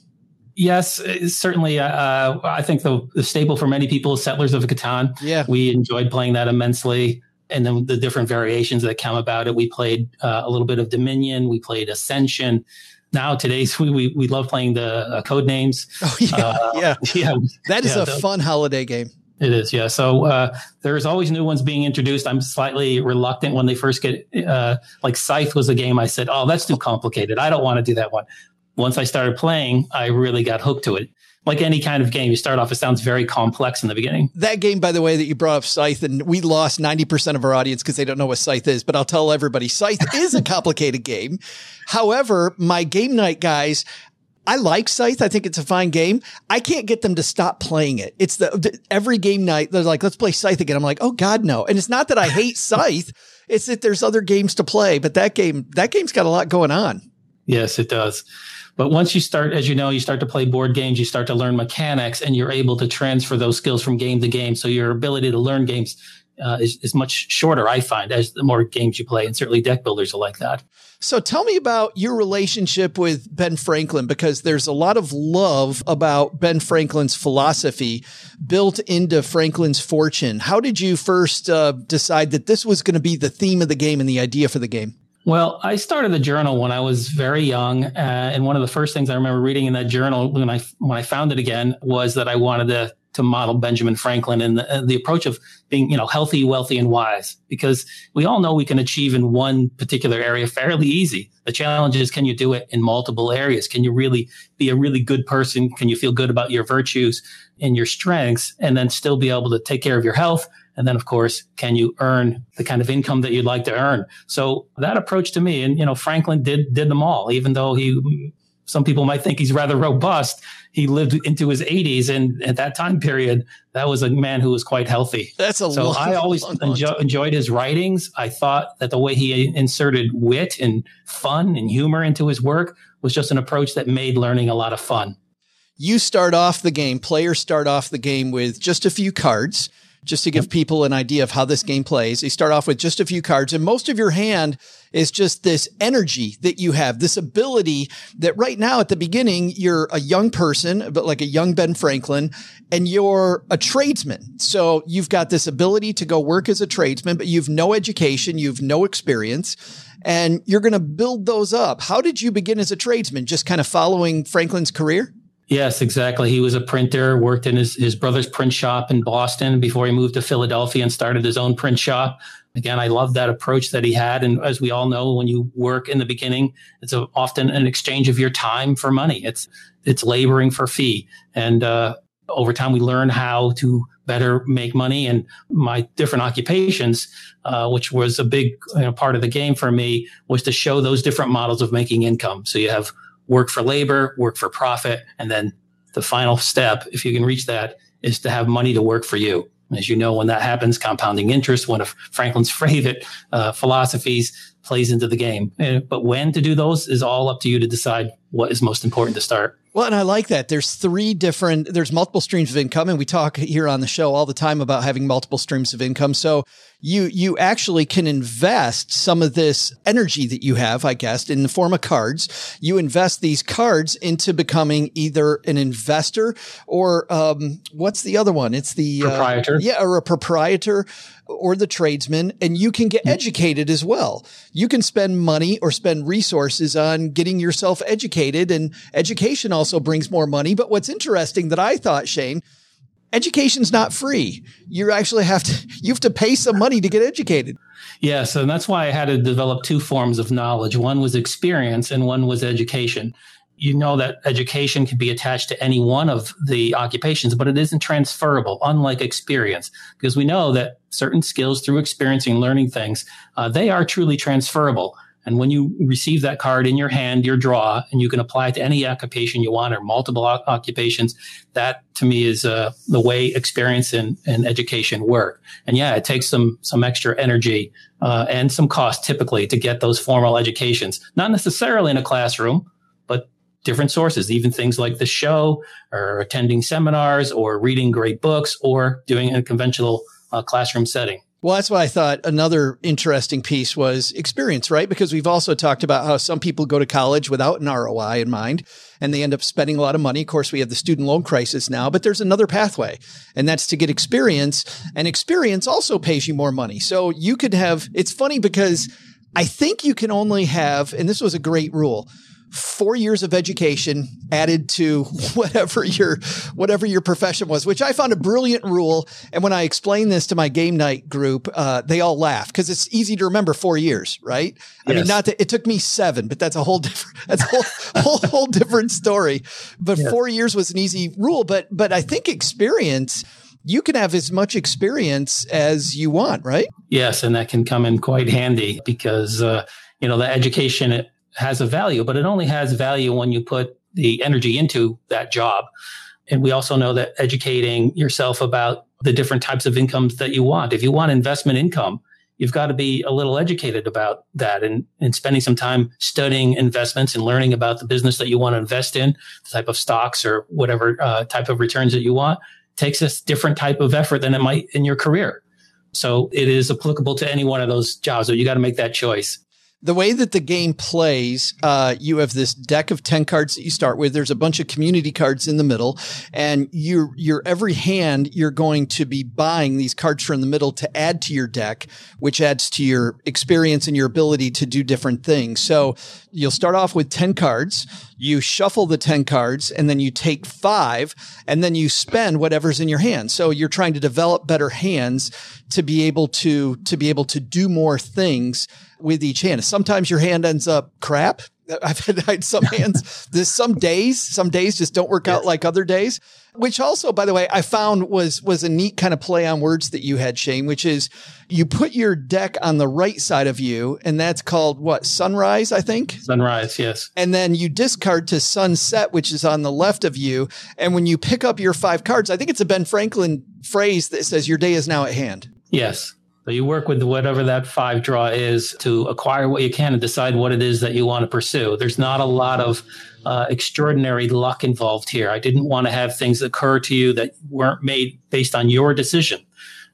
Yes, certainly. Uh, I think the, the staple for many people is Settlers of Catan. Yeah. We enjoyed playing that immensely. And then the different variations that come about it. We played uh, a little bit of Dominion. We played Ascension now today's we, we, we love playing the uh, Codenames. Oh yeah, uh, yeah, yeah. That is yeah, a the, fun holiday game. It is, yeah. So uh, there's always new ones being introduced. I'm slightly reluctant when they first get uh, like Scythe was a game. I said, oh, that's too complicated. I don't want to do that one. Once I started playing, I really got hooked to it like any kind of game, you start off, it sounds very complex in the beginning. That game, by the way, that you brought up Scythe, and we lost 90% of our audience because they don't know what Scythe is, but I'll tell everybody Scythe is a complicated game. However, my game night guys, I like Scythe. I think it's a fine game. I can't get them to stop playing it. It's the, the, every game night they're like, let's play Scythe again. I'm like, oh God, no. And it's not that I hate Scythe. It's that there's other games to play, but that game, that game's got a lot going on. Yes, it does. But once you start, as you know, you start to play board games, you start to learn mechanics and you're able to transfer those skills from game to game. So your ability to learn games uh, is, is much shorter, I find, as the more games you play. And certainly deck builders are like that. So tell me about your relationship with Ben Franklin, because there's a lot of love about Ben Franklin's philosophy built into Franklin's fortune. How did you first uh, decide that this was going to be the theme of the game and the idea for the game? Well, I started the journal when I was very young, uh, and one of the first things I remember reading in that journal when I when I found it again was that I wanted to to model Benjamin Franklin and the, the, approach of being, you know, healthy, wealthy, and wise. Because we all know we can achieve in one particular area fairly easy. The challenge is, can you do it in multiple areas? Can you really be a really good person? Can you feel good about your virtues and your strengths, and then still be able to take care of your health and then, of course, can you earn the kind of income that you'd like to earn? So that approach to me, and you know, Franklin did did them all. Even though he, some people might think he's rather robust, he lived into his 80s, and at that time period, that was a man who was quite healthy. That's a so long, I always long, long enjoy, enjoyed his writings. I thought that the way he inserted wit and fun and humor into his work was just an approach that made learning a lot of fun. You start off the game, players start off the game with just a few cards just to give people an idea of how this game plays. You start off with just a few cards and most of your hand is just this energy that you have, this ability that right now at the beginning, you're a young person, but like a young Ben Franklin and you're a tradesman. So you've got this ability to go work as a tradesman, but you've no education. You've no experience and you're going to build those up. How did you begin as a tradesman? Just kind of following Franklin's career? Yes, exactly. He was a printer, worked in his, his brother's print shop in Boston before he moved to Philadelphia and started his own print shop. Again, I love that approach that he had. And as we all know, when you work in the beginning, it's a, often an exchange of your time for money. It's, it's laboring for fee. And, uh, over time, we learn how to better make money. And my different occupations, uh, which was a big you know, part of the game for me, was to show those different models of making income. So you have work for labor, work for profit. And then the final step, if you can reach that, is to have money to work for you. As you know, when that happens, compounding interest, one of Franklin's favorite uh, philosophies, plays into the game. But when to do those is all up to you to decide what is most important to start. Well, and I like that. There's three different, there's multiple streams of income. And we talk here on the show all the time about having multiple streams of income. So you, you actually can invest some of this energy that you have, I guess, in the form of cards. You invest these cards into becoming either an investor or, um, what's the other one? It's the uh, proprietor. Uh, yeah, or a proprietor or the tradesman, and you can get educated as well. You can spend money or spend resources on getting yourself educated, and education also brings more money. But what's interesting that I thought, Shane, education's not free. You actually have to you have to pay some money to get educated. Yes, and that's why I had to develop two forms of knowledge. One was experience and one was education you know that education can be attached to any one of the occupations, but it isn't transferable, unlike experience, because we know that certain skills through experiencing learning things, uh, they are truly transferable. And when you receive that card in your hand, your draw, and you can apply it to any occupation you want or multiple o- occupations, that to me is uh, the way experience and, and education work. And yeah, it takes some some extra energy uh, and some cost typically to get those formal educations. Not necessarily in a classroom, but different sources, even things like the show or attending seminars or reading great books or doing a conventional uh, classroom setting. Well, that's why I thought another interesting piece was experience, right? Because we've also talked about how some people go to college without an ROI in mind and they end up spending a lot of money. Of course, we have the student loan crisis now, but there's another pathway and that's to get experience and experience also pays you more money. So you could have, it's funny because I think you can only have, and this was a great rule four years of education added to whatever your whatever your profession was, which I found a brilliant rule. And when I explained this to my game night group, uh, they all laugh because it's easy to remember four years, right? Yes. I mean, not that it took me seven, but that's a whole different that's a whole whole, whole different story. But yes. four years was an easy rule, but but I think experience you can have as much experience as you want, right? Yes, and that can come in quite handy because uh, you know the education has a value, but it only has value when you put the energy into that job. And we also know that educating yourself about the different types of incomes that you want. If you want investment income, you've got to be a little educated about that and, and spending some time studying investments and learning about the business that you want to invest in, the type of stocks or whatever uh, type of returns that you want takes a different type of effort than it might in your career. So it is applicable to any one of those jobs. So you got to make that choice the way that the game plays, uh, you have this deck of 10 cards that you start with. There's a bunch of community cards in the middle and you, your every hand, you're going to be buying these cards from the middle to add to your deck, which adds to your experience and your ability to do different things. So you'll start off with 10 cards. You shuffle the 10 cards and then you take five and then you spend whatever's in your hand. So you're trying to develop better hands to be able to, to be able to do more things with each hand. Sometimes your hand ends up crap. I've had some hands. There's some days, some days just don't work out like other days. Which also, by the way, I found was was a neat kind of play on words that you had, Shane. Which is you put your deck on the right side of you, and that's called what sunrise, I think. Sunrise, yes. And then you discard to sunset, which is on the left of you. And when you pick up your five cards, I think it's a Ben Franklin phrase that says your day is now at hand. Yes. You work with whatever that five draw is to acquire what you can and decide what it is that you want to pursue. There's not a lot of uh, extraordinary luck involved here. I didn't want to have things occur to you that weren't made based on your decision.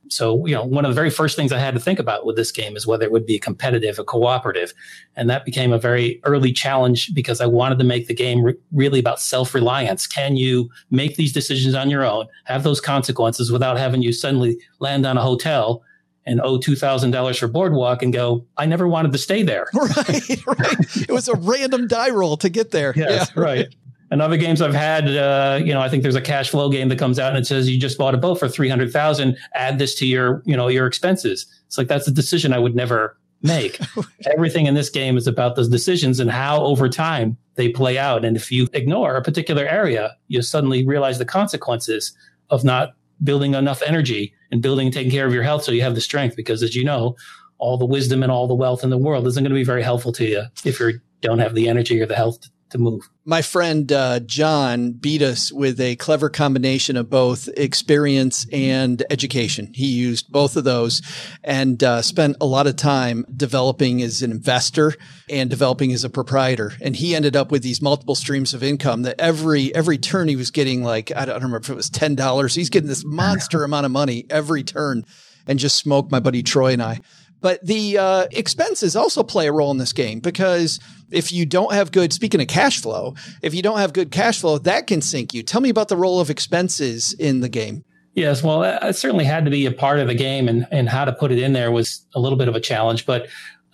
So, you know, one of the very first things I had to think about with this game is whether it would be competitive or cooperative. And that became a very early challenge because I wanted to make the game re- really about self reliance. Can you make these decisions on your own, have those consequences without having you suddenly land on a hotel and owe $2,000 for boardwalk and go, I never wanted to stay there. Right, right. it was a random die roll to get there. Yes, yeah, right. And other games I've had, uh, you know, I think there's a cash flow game that comes out and it says you just bought a boat for 300,000, add this to your, you know, your expenses. It's like, that's a decision I would never make. Everything in this game is about those decisions and how over time they play out. And if you ignore a particular area, you suddenly realize the consequences of not building enough energy and building and taking care of your health so you have the strength. Because as you know, all the wisdom and all the wealth in the world isn't going to be very helpful to you if you don't have the energy or the health to move. My friend uh, John beat us with a clever combination of both experience and education. He used both of those and uh, spent a lot of time developing as an investor and developing as a proprietor. And he ended up with these multiple streams of income that every every turn he was getting like I don't remember if it was ten dollars. He's getting this monster amount of money every turn, and just smoked my buddy Troy and I. But the uh, expenses also play a role in this game because if you don't have good, speaking of cash flow, if you don't have good cash flow, that can sink you. Tell me about the role of expenses in the game. Yes, well, it certainly had to be a part of the game, and, and how to put it in there was a little bit of a challenge. But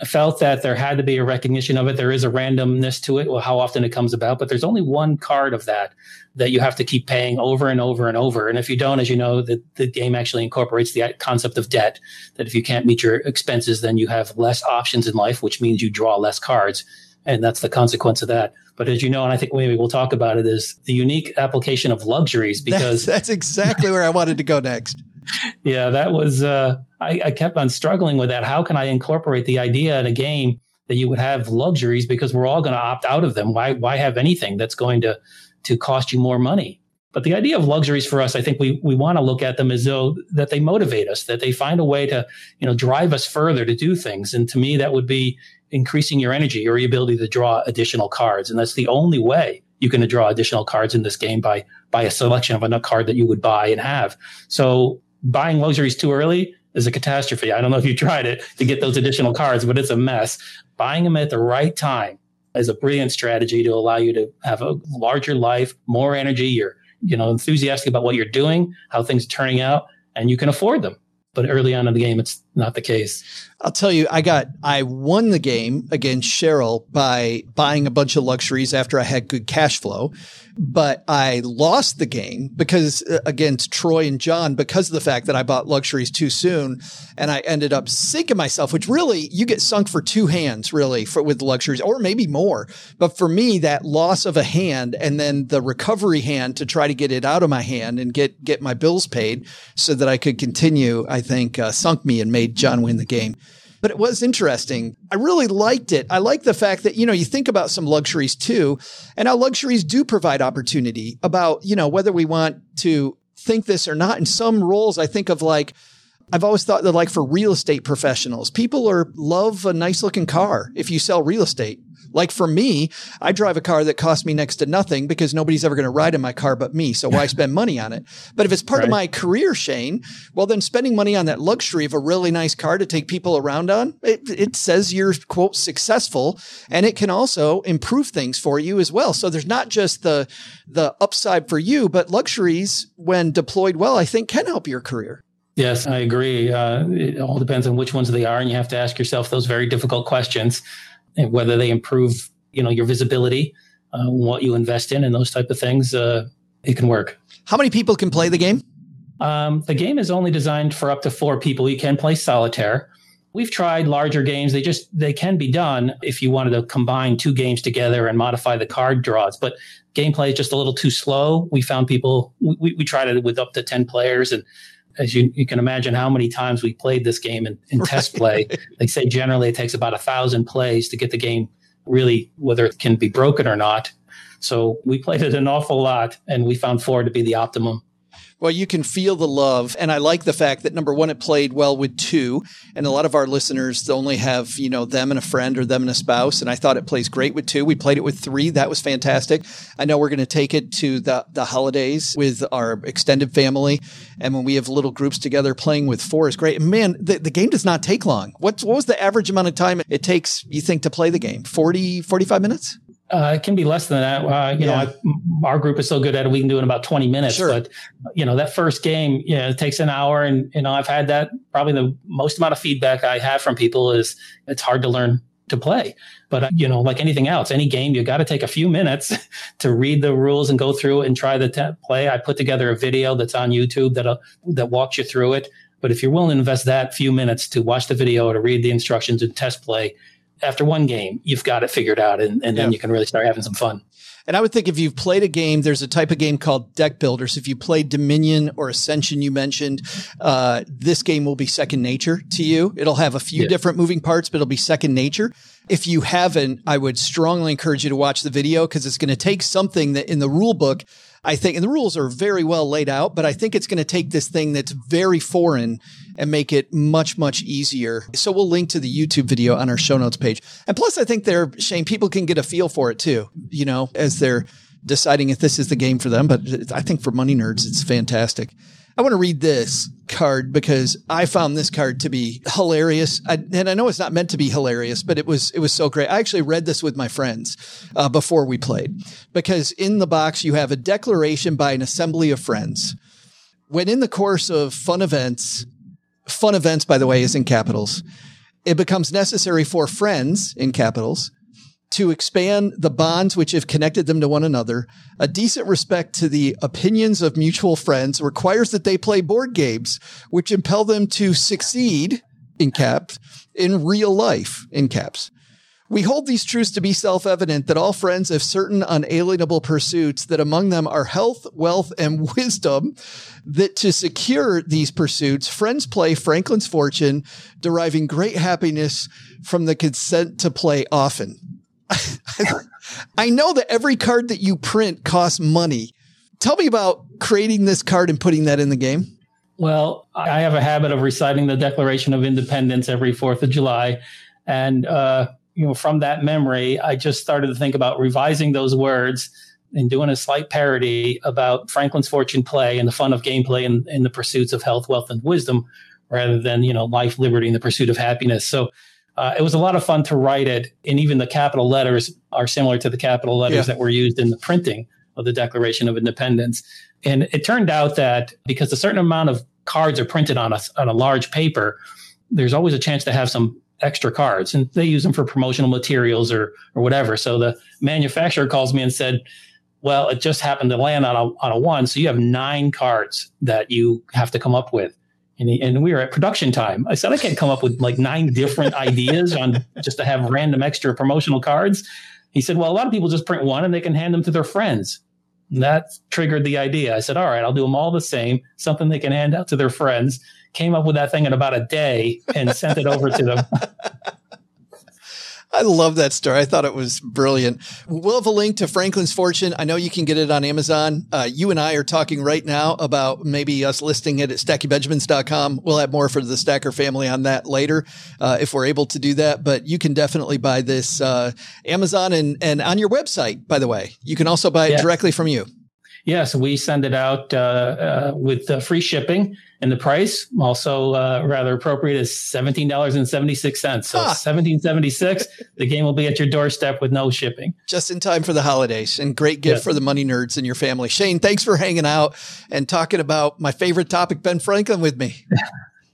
felt that there had to be a recognition of it. There is a randomness to it, well, how often it comes about, but there's only one card of that that you have to keep paying over and over and over. And if you don't, as you know, the, the game actually incorporates the concept of debt, that if you can't meet your expenses, then you have less options in life, which means you draw less cards. And that's the consequence of that. But as you know, and I think maybe we'll talk about it, is the unique application of luxuries because that's, that's exactly where I wanted to go next yeah, that was, uh, I, I kept on struggling with that. How can I incorporate the idea in a game that you would have luxuries because we're all going to opt out of them? Why, why have anything that's going to, to cost you more money? But the idea of luxuries for us, I think we, we want to look at them as though that they motivate us, that they find a way to, you know, drive us further to do things. And to me, that would be increasing your energy or your ability to draw additional cards. And that's the only way you can draw additional cards in this game by by a selection of a card that you would buy and have. So buying luxuries too early is a catastrophe. I don't know if you tried it to get those additional cards, but it's a mess. Buying them at the right time is a brilliant strategy to allow you to have a larger life, more energy. You're, you know, enthusiastic about what you're doing, how things are turning out, and you can afford them. But early on in the game, it's not the case. I'll tell you, I got, I won the game against Cheryl by buying a bunch of luxuries after I had good cash flow but I lost the game because uh, against Troy and John because of the fact that I bought luxuries too soon and I ended up sinking myself, which really you get sunk for two hands really for with luxuries or maybe more. But for me, that loss of a hand and then the recovery hand to try to get it out of my hand and get, get my bills paid so that I could continue, I think, uh, sunk me and made John win the game but it was interesting. I really liked it. I like the fact that, you know, you think about some luxuries too, and how luxuries do provide opportunity about, you know, whether we want to think this or not. In some roles, I think of like, I've always thought that like for real estate professionals, people are love a nice looking car if you sell real estate. Like for me, I drive a car that costs me next to nothing because nobody's ever going to ride in my car but me. So why spend money on it? But if it's part right. of my career, Shane, well, then spending money on that luxury of a really nice car to take people around on, it, it says you're quote successful and it can also improve things for you as well. So there's not just the, the upside for you, but luxuries when deployed well, I think can help your career. Yes, I agree. Uh, it all depends on which ones they are, and you have to ask yourself those very difficult questions and whether they improve, you know, your visibility, uh, what you invest in, and those type of things. Uh, it can work. How many people can play the game? Um, the game is only designed for up to four people. You can play solitaire. We've tried larger games. They just they can be done if you wanted to combine two games together and modify the card draws. But gameplay is just a little too slow. We found people. We, we tried it with up to ten players, and as you, you can imagine how many times we played this game in, in right. test play. They say generally it takes about a thousand plays to get the game really, whether it can be broken or not. So we played it an awful lot and we found four to be the optimum. Well, you can feel the love. And I like the fact that number one, it played well with two. And a lot of our listeners only have, you know, them and a friend or them and a spouse. And I thought it plays great with two. We played it with three. That was fantastic. I know we're going to take it to the, the holidays with our extended family. And when we have little groups together playing with four is great. And man, the, the game does not take long. What, what was the average amount of time it takes, you think, to play the game? 40, 45 minutes? Uh, it can be less than that. Uh, you yeah. know, I, our group is so good at it, we can do it in about 20 minutes. Sure. But, you know, that first game, you know, it takes an hour. And, you know, I've had that probably the most amount of feedback I have from people is it's hard to learn to play. But, you know, like anything else, any game, you got to take a few minutes to read the rules and go through it and try the te- play. I put together a video that's on YouTube that, that walks you through it. But if you're willing to invest that few minutes to watch the video or to read the instructions and test play, after one game, you've got it figured out, and, and then yeah. you can really start having some fun. And I would think if you've played a game, there's a type of game called deck builders. If you played Dominion or Ascension, you mentioned, uh, this game will be second nature to you. It'll have a few yeah. different moving parts, but it'll be second nature. If you haven't, I would strongly encourage you to watch the video because it's going to take something that in the rule book I think, and the rules are very well laid out, but I think it's going to take this thing that's very foreign and make it much, much easier. So we'll link to the YouTube video on our show notes page. And plus, I think they're, Shane, people can get a feel for it too, you know, as they're deciding if this is the game for them. But I think for money nerds, it's fantastic. I want to read this card because I found this card to be hilarious. I, and I know it's not meant to be hilarious, but it was, it was so great. I actually read this with my friends uh, before we played because in the box you have a declaration by an assembly of friends. When in the course of fun events, fun events, by the way, is in capitals, it becomes necessary for friends in capitals to expand the bonds which have connected them to one another. A decent respect to the opinions of mutual friends requires that they play board games, which impel them to succeed in caps in real life in caps. We hold these truths to be self evident that all friends have certain unalienable pursuits, that among them are health, wealth, and wisdom. That to secure these pursuits, friends play Franklin's fortune, deriving great happiness from the consent to play often. I know that every card that you print costs money. Tell me about creating this card and putting that in the game. Well, I have a habit of reciting the Declaration of Independence every 4th of July. And, uh, you know, from that memory, I just started to think about revising those words and doing a slight parody about Franklin's fortune play and the fun of gameplay and, and the pursuits of health, wealth, and wisdom, rather than you know life, liberty, and the pursuit of happiness. So uh, it was a lot of fun to write it, and even the capital letters are similar to the capital letters yeah. that were used in the printing of the Declaration of Independence. And it turned out that because a certain amount of cards are printed on a on a large paper, there's always a chance to have some extra cards, and they use them for promotional materials or or whatever. So the manufacturer calls me and said well, it just happened to land on a, on a one. So you have nine cards that you have to come up with. And, he, and we were at production time. I said, I can't come up with like nine different ideas on just to have random extra promotional cards. He said, well, a lot of people just print one and they can hand them to their friends. And that triggered the idea. I said, all right, I'll do them all the same, something they can hand out to their friends. Came up with that thing in about a day and sent it over to them. I love that story. I thought it was brilliant. We'll have a link to Franklin's Fortune. I know you can get it on Amazon. Uh, you and I are talking right now about maybe us listing it at stackingbenjamins.com. We'll have more for the Stacker family on that later uh, if we're able to do that. But you can definitely buy this uh, Amazon and, and on your website, by the way. You can also buy it yeah. directly from you. Yes, we send it out uh, uh, with uh, free shipping, and the price also uh, rather appropriate is seventeen dollars and seventy six cents. So ah. seventeen seventy six. the game will be at your doorstep with no shipping. Just in time for the holidays, and great gift yes. for the money nerds in your family. Shane, thanks for hanging out and talking about my favorite topic, Ben Franklin, with me.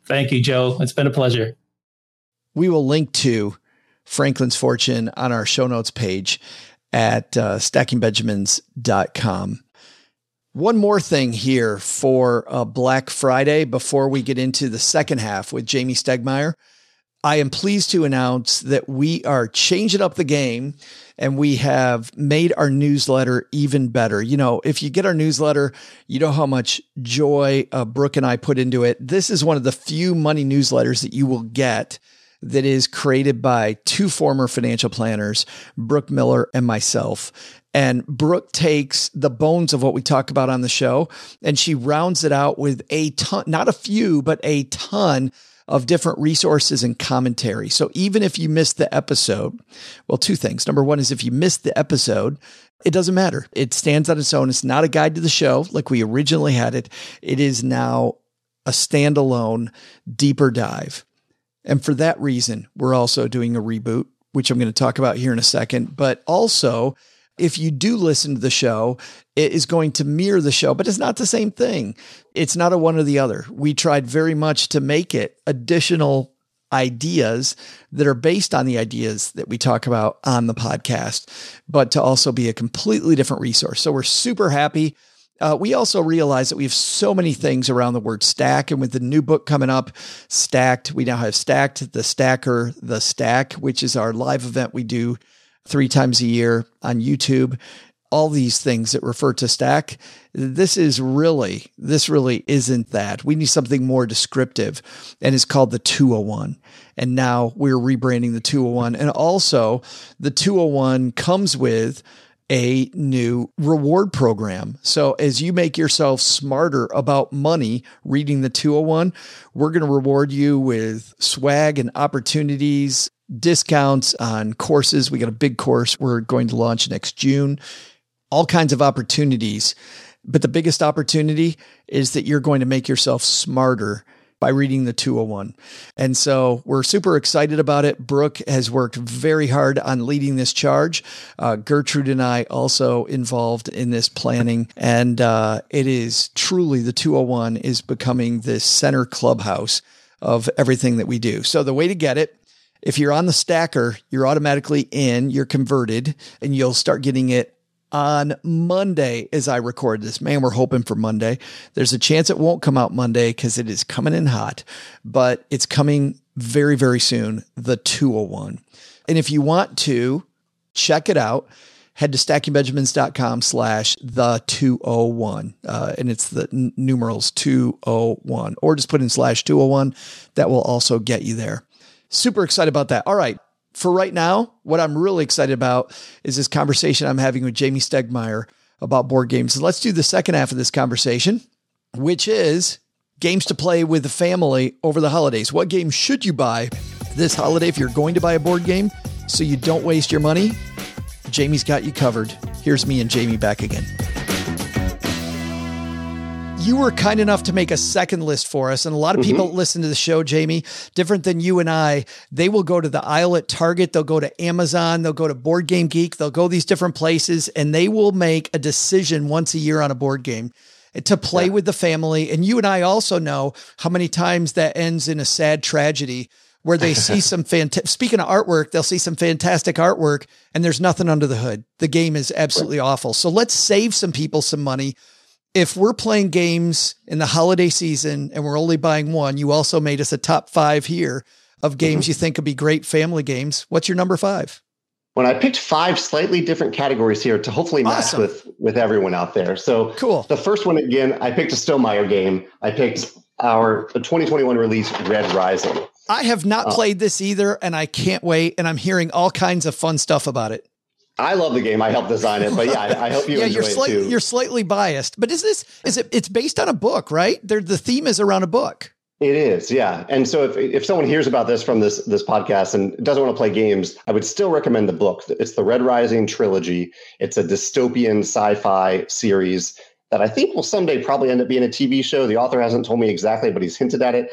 Thank you, Joe. It's been a pleasure. We will link to Franklin's Fortune on our show notes page at uh, stackingbenjamins.com. One more thing here for uh, Black Friday before we get into the second half with Jamey Stegmaier. I am pleased to announce that we are changing up the game and we have made our newsletter even better. You know, if you get our newsletter, you know how much joy uh, Brooke and I put into it. This is one of the few money newsletters that you will get that is created by two former financial planners, Brooke Miller and myself. And Brooke takes the bones of what we talk about on the show and she rounds it out with a ton, not a few, but a ton of different resources and commentary. So even if you missed the episode, well, two things. Number one is if you missed the episode, it doesn't matter. It stands on its own. It's not a guide to the show like we originally had it. It is now a standalone deeper dive. And for that reason, we're also doing a reboot, which I'm going to talk about here in a second. But also, if you do listen to the show, it is going to mirror the show, but it's not the same thing. It's not a one or the other. We tried very much to make it additional ideas that are based on the ideas that we talk about on the podcast, but to also be a completely different resource. So we're super happy. Uh, we also realize that we have so many things around the word stack. And with the new book coming up, Stacked, we now have Stacked, the Stacker, the Stack, which is our live event we do three times a year on YouTube. All these things that refer to stack. This is really, this really isn't that. We need something more descriptive and it's called the 201. And now we're rebranding the 201. And also the 201 comes with a new reward program. So as you make yourself smarter about money reading the 201, we're going to reward you with swag and opportunities discounts on courses. We got a big course we're going to launch next June, all kinds of opportunities. But the biggest opportunity is that you're going to make yourself smarter by reading the 201. And so we're super excited about it. Brooke has worked very hard on leading this charge. Uh, Gertrude and I also involved in this planning. And uh, it is truly the 201 is becoming the center clubhouse of everything that we do. So the way to get it if you're on the stacker, you're automatically in, you're converted, and you'll start getting it on Monday as I record this. Man, we're hoping for Monday. There's a chance it won't come out Monday because it is coming in hot, but it's coming very, very soon, the 201. And if you want to check it out, head to stackingbenjamins.com slash the 201. Uh, and it's the n- numerals 201, or just put in slash 201. That will also get you there. Super excited about that. All right. For right now, what I'm really excited about is this conversation I'm having with Jamey Stegmaier about board games. And let's do the second half of this conversation, which is games to play with the family over the holidays. What game should you buy this holiday if you're going to buy a board game so you don't waste your money? Jamey's got you covered Here's me and Jamey back again. You were kind enough to make a second list for us. And a lot of mm-hmm. people listen to the show, Jamey, different than you and I. They will go to the aisle at Target, they'll go to Amazon, they'll go to Board Game Geek, they'll go these different places, and they will make a decision once a year on a board game eh, to play with the family. And you and I also know how many times that ends in a sad tragedy where they see some fantastic, speaking of artwork, they'll see some fantastic artwork and there's nothing under the hood. The game is absolutely awful. So let's save some people some money. If we're playing games in the holiday season and we're only buying one, you also made us a top five here of mm-hmm. games you think could be great family games. What's your number five? When I picked five slightly different categories here to hopefully match Awesome. with with everyone out there. So Cool. The first one again, I picked a Stonemaier game. I picked our 2021 release Red Rising. I have not Oh. played this either, and I can't wait. And I'm hearing all kinds of fun stuff about it. I love the game. I helped design it, but yeah, I, I hope you yeah, enjoy you're it too. you're slightly biased, but is this is it? It's based on a book, right? There, the theme is around a book. It is, yeah. And so if if someone hears about this from this this podcast and doesn't want to play games, I would still recommend the book. It's the Red Rising trilogy. It's a dystopian sci-fi series that I think will someday probably end up being a TV show. The author hasn't told me exactly, but he's hinted at it.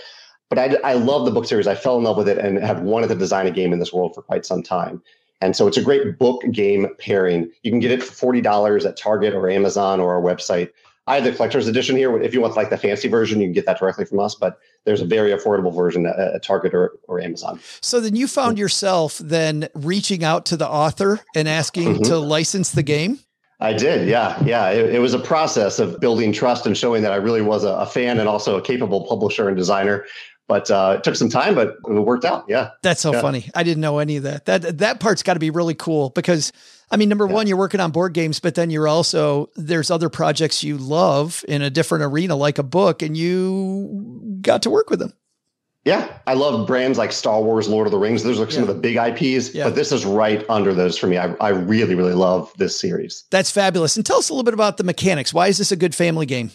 But I, I love the book series. I fell in love with it and have wanted to design a game in this world for quite some time. And so it's a great book game pairing. You can get it for forty dollars at Target or Amazon or our website. I have the collector's edition here. If you want like the fancy version, you can get that directly from us. But there's a very affordable version at, at Target or, or Amazon. So then you found yourself then reaching out to the author and asking Mhm. to license the game. I did, yeah, yeah. It, it was a process of building trust and showing that I really was a, a fan and also a capable publisher and designer. But uh, it took some time, but it worked out. Yeah. That's so Yeah. funny. I didn't know any of that. That that part's got to be really cool because I mean, number one, you're working on board games, but then you're also there's other projects you love in a different arena, like a book, and you got to work with them. Yeah, I love brands like Star Wars, Lord of the Rings. Those are some Yeah. of the big IPs, Yeah. but this is right under those for me. I, I really, really love this series. That's fabulous. And tell us a little bit about the mechanics. Why is this a good family game?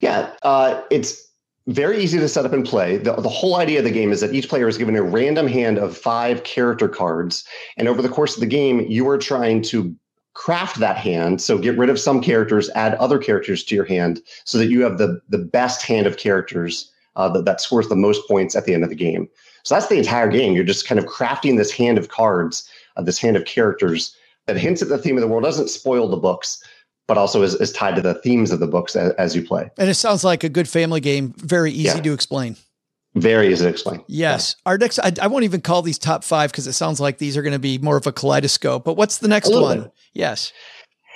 Yeah, uh, it's very easy to set up and play. The, the whole idea of the game is that each player is given a random hand of five character cards. And over the course of the game, you are trying to craft that hand. So get rid of some characters, add other characters to your hand so that you have the, the best hand of characters uh, that, that scores the most points at the end of the game. So that's the entire game. You're just kind of crafting this hand of cards, uh, this hand of characters that hints at the theme of the world, doesn't spoil the books, but also is, is tied to the themes of the books as, as you play. And it sounds like a good family game, very easy Yeah. to explain. Very easy to explain. Yes. Our next, I, I won't even call these top five because it sounds like these are going to be more of a kaleidoscope. But what's the next one? bit. Yes.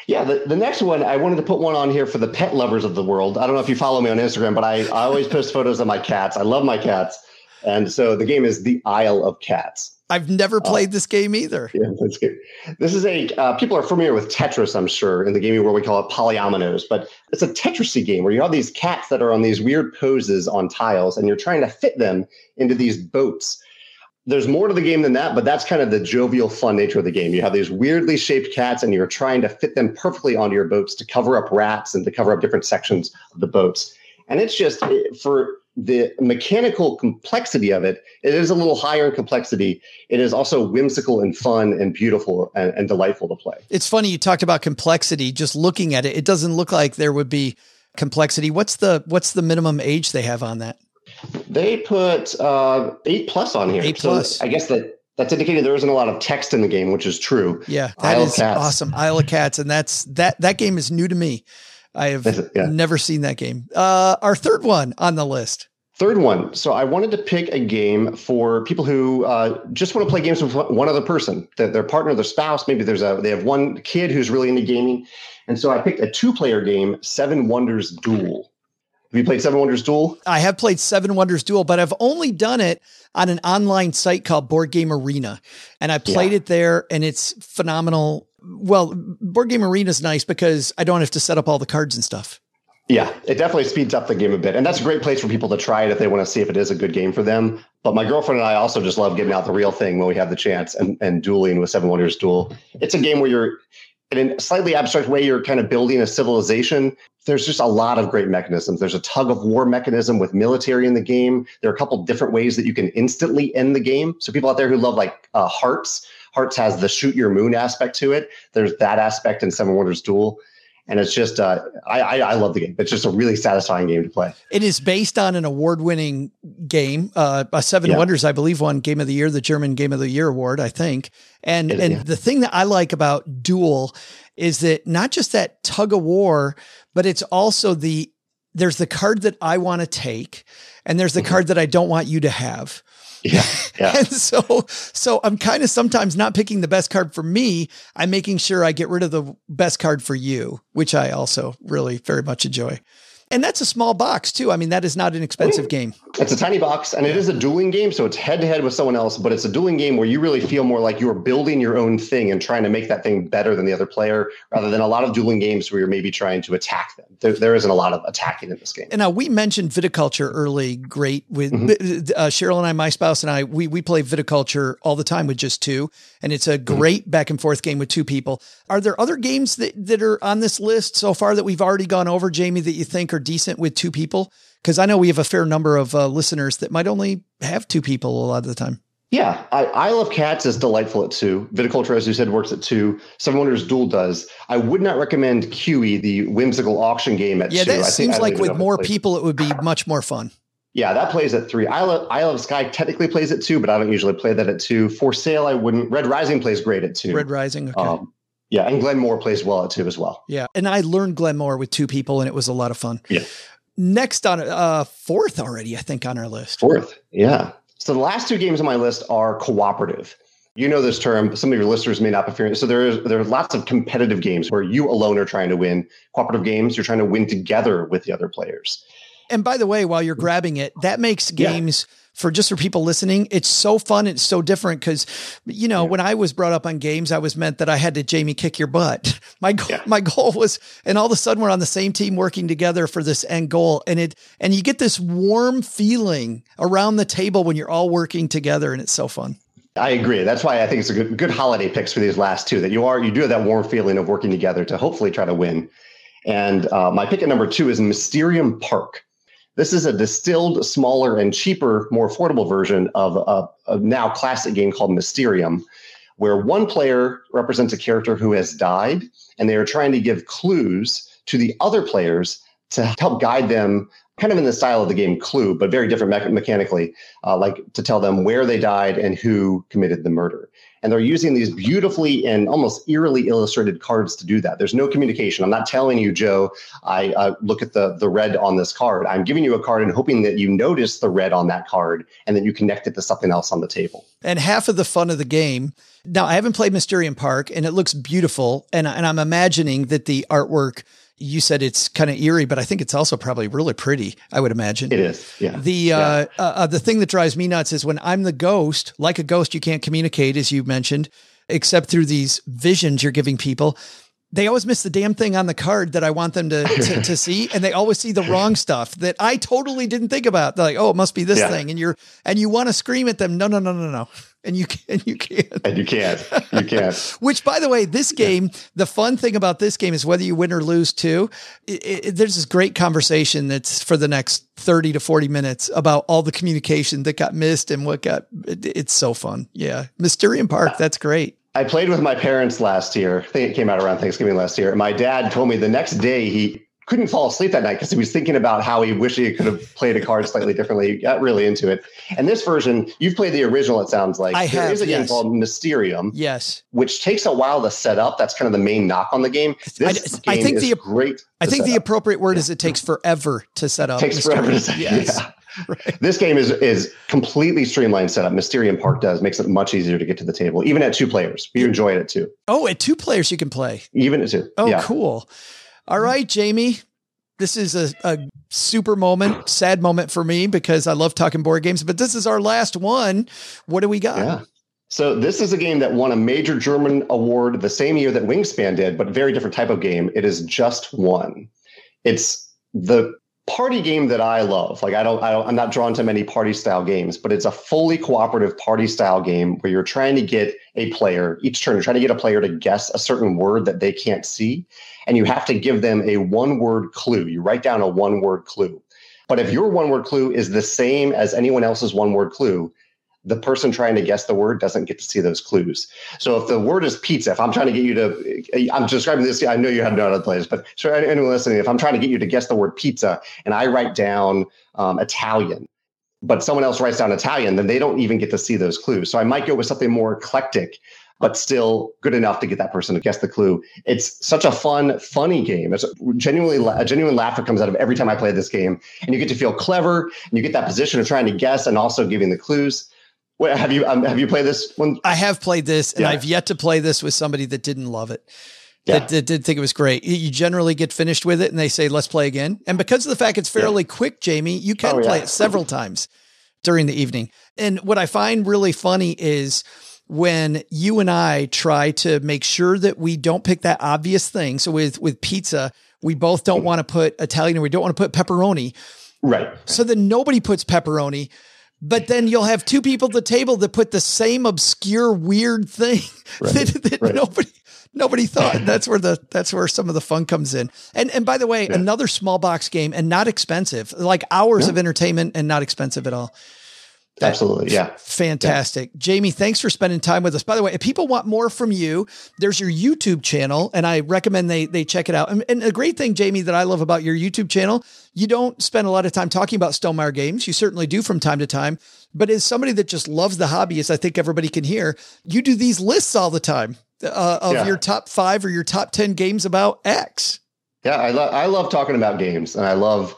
Yeah, the, the next one, I wanted to put one on here for the pet lovers of the world. I don't know if you follow me on Instagram, but I, I always post photos of my cats. I love my cats. And so the game is The Isle of Cats. I've never played this game either. Yeah, that's good. This is a, uh, people are familiar with Tetris, I'm sure, in the gaming world we call it polyominoes, but it's a Tetrisy game where you have these cats that are on these weird poses on tiles and you're trying to fit them into these boats. There's more to the game than that, but that's kind of the jovial, fun nature of the game. You have these weirdly shaped cats and you're trying to fit them perfectly onto your boats to cover up rats and to cover up different sections of the boats. And it's just for the mechanical complexity of it, it is a little higher in complexity. It is also whimsical and fun and beautiful and, and delightful to play. It's funny you talked about complexity. Just looking at it, it doesn't look like there would be complexity. What's the what's the minimum age they have on that? They put uh, eight plus on here. Eight So plus. I guess that that's indicating there isn't a lot of text in the game, which is true. Yeah, that Isle is Cats. awesome. Isle of Cats, and that's that that game is new to me. I have Yeah. never seen that game. Uh, our third one on the list. Third one. So I wanted to pick a game for people who uh, just want to play games with one other person, their, their partner, their spouse. Maybe there's a they have one kid who's really into gaming, and so I picked a two-player game, Seven Wonders Duel. Have you played Seven Wonders Duel? I have played Seven Wonders Duel, but I've only done it on an online site called Board Game Arena. And I played Yeah. it there and it's phenomenal. Well, Board Game Arena is nice because I don't have to set up all the cards and stuff. Yeah, it definitely speeds up the game a bit. And that's a great place for people to try it if they want to see if it is a good game for them. But my girlfriend and I also just love getting out the real thing when we have the chance and, and dueling with Seven Wonders Duel. It's a game where you're, in a slightly abstract way, you're kind of building a civilization. There's just a lot of great mechanisms. There's a tug of war mechanism with military in the game. There are a couple different ways that you can instantly end the game. So people out there who love like uh, hearts, Hearts has the shoot your moon aspect to it. There's that aspect in Seven Wonders Duel. And it's just, uh, I, I, I love the game. It's just a really satisfying game to play. It is based on an award-winning game. Uh, a Seven Yeah. Wonders, I believe, won Game of the Year, the German Game of the Year award, I think. And It- and yeah. the thing that I like about Duel is that not just that tug of war, but it's also the there's the card that I want to take, and there's the Mm-hmm. card that I don't want you to have. Yeah. Yeah. And so, so I'm kind of sometimes not picking the best card for me. I'm making sure I get rid of the best card for you, which I also really very much enjoy. And that's a small box too. I mean, that is not an expensive game. It's a tiny box and it is a dueling game. So it's head to head with someone else, but it's a dueling game where you really feel more like you're building your own thing and trying to make that thing better than the other player rather than a lot of dueling games where you're maybe trying to attack them. There, there isn't a lot of attacking in this game. And now we mentioned viticulture early, great with Mm-hmm. uh, Cheryl and I, my spouse and I, we, we play viticulture all the time with just two. And it's a Mm-hmm. great back and forth game with two people. Are there other games that, that are on this list so far that we've already gone over, Jamey, that you think are decent with two people? Because I know we have a fair number of uh, listeners that might only have two people a lot of the time. Yeah, I, Isle of Cats is delightful at two. Viticulture, as you said, works at two. Seven Wonders Duel does. I would not recommend QE, the whimsical auction game, at Yeah, two. that I seems I like with more people, it would be much more fun. Yeah, that plays at three. Isle of, Isle of Skye technically plays at two, but I don't usually play that at two. For sale, I wouldn't. Red Rising plays great at two. Red Rising. Okay. Um, yeah, and Glenmore plays well at two as well. yeah. And I learned Glenmore with two people and it was a lot of fun. Yeah. Next on uh fourth already, I think, on our list. Fourth, yeah. So the last two games on my list are cooperative. You know this term. Some of your listeners may not be familiar. So there is there are lots of competitive games where you alone are trying to win. Cooperative games, you're trying to win together with the other players. And by the way, while you're grabbing it, that makes Yeah. games for just for people listening, it's so fun. It's so different because, you know, when I was brought up on games, I was meant that I had to Jamey kick your butt. My goal, Yeah. my goal was, and all of a sudden we're on the same team working together for this end goal. And it, and you get this warm feeling around the table when you're all working together, and it's so fun. I agree. That's why I think it's a good good holiday picks for these last two. That you are you do have that warm feeling of working together to hopefully try to win. And uh, my pick at number two is Mysterium Park. This is a distilled, smaller, and cheaper, more affordable version of a, a now classic game called Mysterium, where one player represents a character who has died, and they are trying to give clues to the other players to help guide them, kind of in the style of the game Clue, but very different me- mechanically, uh, like to tell them where they died and who committed the murder. And they're using these beautifully and almost eerily illustrated cards to do that. There's no communication. I'm not telling you, Joe, I uh, look at the, the red on this card. I'm giving you a card and hoping that you notice the red on that card and that you connect it to something else on the table. and half of the fun of the game. Now, I haven't played Mysterium Park, and it looks beautiful, and and I'm imagining that the artwork. You said it's kind of eerie, but I think it's also probably really pretty. I would imagine It is. Yeah. The uh, uh, uh, the thing that drives me nuts is when I'm the ghost. Like a ghost, you can't communicate, as you mentioned, except through these visions you're giving people. They always miss the damn thing on the card that I want them to, to, to see, and they always see the wrong stuff that I totally didn't think about. They're like, "Oh, it must be this Yeah. thing," and you're and you want to scream at them, "No, no, no, no, no!" And you can, you can't. And you can't. You can't. Which, by the way, this game, the fun thing about this game is whether you win or lose too, it, it, there's this great conversation that's for the next 30 to 40 minutes about all the communication that got missed and what got, it, it's so fun. Yeah. Mysterium Park, uh, that's great. I played with my parents last year. I think it came out around Thanksgiving last year. My dad told me the next day he couldn't fall asleep that night because he was thinking about how he wished he could have played a card slightly differently. He got really into it. And this version, you've played the original, it sounds like. I There have, is a game yes. called Mysterium, Yes. which takes a while to set up. That's kind of the main knock on the game. I- This I game think is the- great. I think the up. appropriate word is it takes forever to set up. takes Mysterium. forever to set Yes. Yeah. This game is is completely streamlined setup. Mysterium Park does makes it much easier to get to the table, even at two players. You enjoy it at Oh, at two players you can play. even at two. Oh, yeah. cool. All right, Jamey. This is a, a super moment, sad moment for me because I love talking board games, but this is our last one. What do we got? Yeah. So this is a game that won a major German award the same year that Wingspan did, but very different type of game. It is just one. It's the party game that I love. Like I don't, I don't, I'm not drawn to many party style games, but it's a fully cooperative party style game where you're trying to get a player each turn. You're trying to get a player to guess a certain word that they can't see, and you have to give them a one word clue. You write down a one word clue. But if your one word clue is the same as anyone else's one word clue, the person trying to guess the word doesn't get to see those clues. So if the word is pizza, if I'm trying to get you to, I'm describing this, I know you have no other plays, but so anyone listening, if I'm trying to get you to guess the word pizza and I write down um, Italian, but someone else writes down Italian, then they don't even get to see those clues. So I might go with something more eclectic, but still good enough to get that person to guess the clue. It's such a fun, funny game. It's genuinely a genuine laughter comes out of every time I play this game, and you get to feel clever, and you get that position of trying to guess and also giving the clues. Wait, have you um, have you played this one? I have played this, and Yeah. I've yet to play this with somebody that didn't love it. Yeah. That, that did think it was great. You generally get finished with it, and they say, "Let's play again." And because of the fact it's fairly quick, Jamey, you can Oh, play it several times during the evening. And what I find really funny is when you and I try to make sure that we don't pick that obvious thing. So with with pizza, we both don't want to put Italian, or we don't want to put pepperoni. Right. So then nobody puts pepperoni. But then you'll have two people at the table that put the same obscure weird thing that, that right. nobody nobody thought. And that's where the that's where some of the fun comes in. And and by the way, another small box game and not expensive, like hours of entertainment and not expensive at all. Absolutely. Yeah. Fantastic. Jamey, thanks for spending time with us. By the way, if people want more from you, there's your YouTube channel, and I recommend they they check it out. And, and a great thing, Jamey, that I love about your YouTube channel, you don't spend a lot of time talking about Stonemaier games. You certainly do from time to time. But as somebody that just loves the hobby, as I think everybody can hear, you do these lists all the time uh, of Yeah. your top five or your top 10 games about X. Yeah, I love I love talking about games, and I love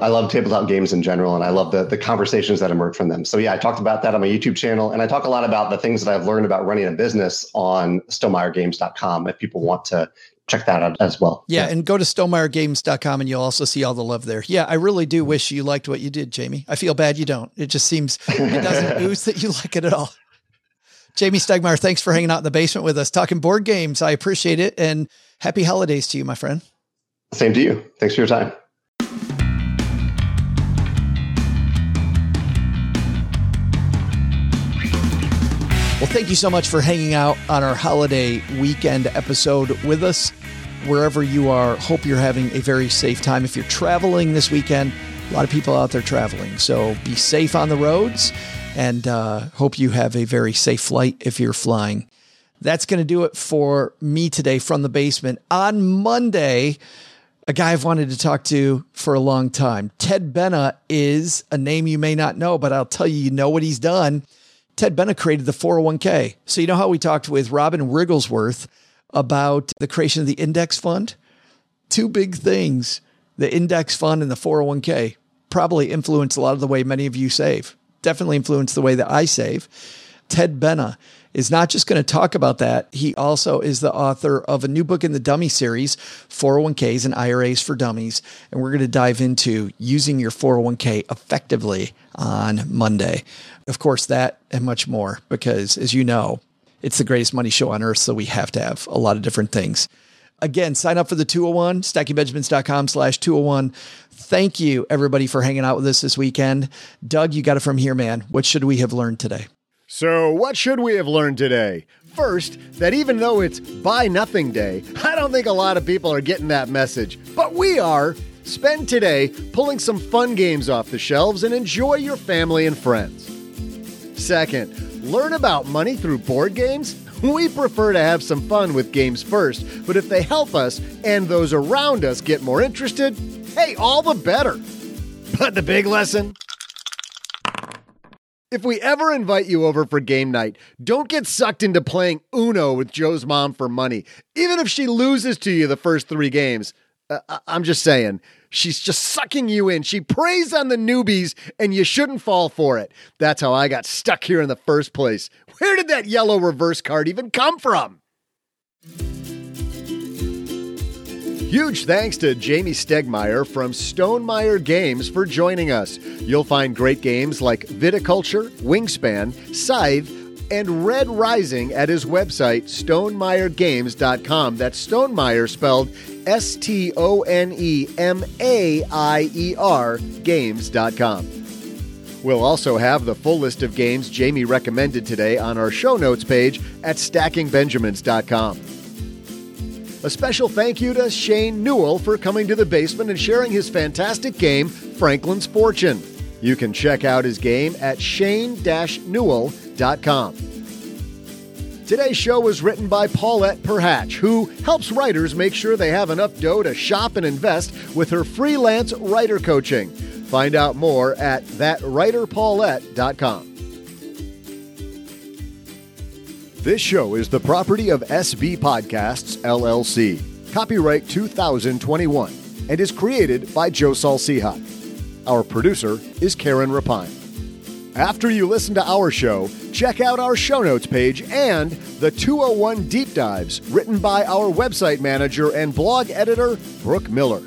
I love tabletop games in general, and I love the the conversations that emerge from them. So yeah, I talked about that on my YouTube channel, and I talk a lot about the things that I've learned about running a business on StonemaierGames.com. If people want to check that out as well. Yeah, and go to stonemaiergames.com and you'll also see all the love there. Yeah, I really do wish you liked what you did, Jamey. I feel bad you don't. It just seems it doesn't ooze that you like it at all. Jamey Stegmaier, thanks for hanging out in the basement with us, talking board games. I appreciate it. And happy holidays to you, my friend. Same to you. Thanks for your time. Well, thank you so much for hanging out on our holiday weekend episode with us. Wherever you are, hope you're having a very safe time. If you're traveling this weekend, a lot of people out there traveling. So be safe on the roads and uh, hope you have a very safe flight if you're flying. That's going to do it for me today from the basement. On Monday, a guy I've wanted to talk to for a long time. Ted Benna is a name you may not know, but I'll tell you, you know what he's done. Ted Benna created the 401k. So, you know how we talked with Robin Wigglesworth about the creation of the index fund? Two big things the index fund and the 401k probably influence a lot of the way many of you save, definitely influence the way that I save. Ted Benna is not just going to talk about that. He also is the author of a new book in the Dummy series, 401ks and IRAs for Dummies. And we're going to dive into using your 401k effectively on Monday. Of course, that and much more, because as you know, it's the greatest money show on earth. So we have to have a lot of different things. Again, sign up for the 201, stackingbenjamins.com slash 201. Thank you, everybody, for hanging out with us this weekend. Doug, you got it from here, man. What should we have learned today? So, what should we have learned today? First, that even though it's Buy Nothing Day, I don't think a lot of people are getting that message. But we are. Spend today pulling some fun games off the shelves and enjoy your family and friends. Second, learn about money through board games? We prefer to have some fun with games first, but if they help us and those around us get more interested, hey, all the better. But the big lesson? If we ever invite you over for game night, don't get sucked into playing Uno with Joe's mom for money, even if she loses to you the first three games. Uh, I'm just saying, she's just sucking you in. She preys on the newbies, and you shouldn't fall for it. That's how I got stuck here in the first place. Where did that yellow reverse card even come from? Huge thanks to Jamey Stegmaier from Stonemaier Games for joining us. You'll find great games like Viticulture, Wingspan, Scythe, and Red Rising at his website, stonemaiergames.com. That's Stonemaier spelled S T O N E M A I E R games.com. We'll also have the full list of games Jamey recommended today on our show notes page at stackingbenjamins.com. A special thank you to Shane Newell for coming to the basement and sharing his fantastic game, Franklin's Fortune. You can check out his game at shane-newell.com. Today's show was written by Paulette Perhach, who helps writers make sure they have enough dough to shop and invest with her freelance writer coaching. Find out more at thatwriterpaulette.com. This show is the property of SB Podcasts, LLC. Copyright 2021 and is created by Joe Saul-Sehy. Our producer is Karen Rapine. After you listen to our show, check out our show notes page and the 201 Deep Dives written by our website manager and blog editor, Brooke Miller.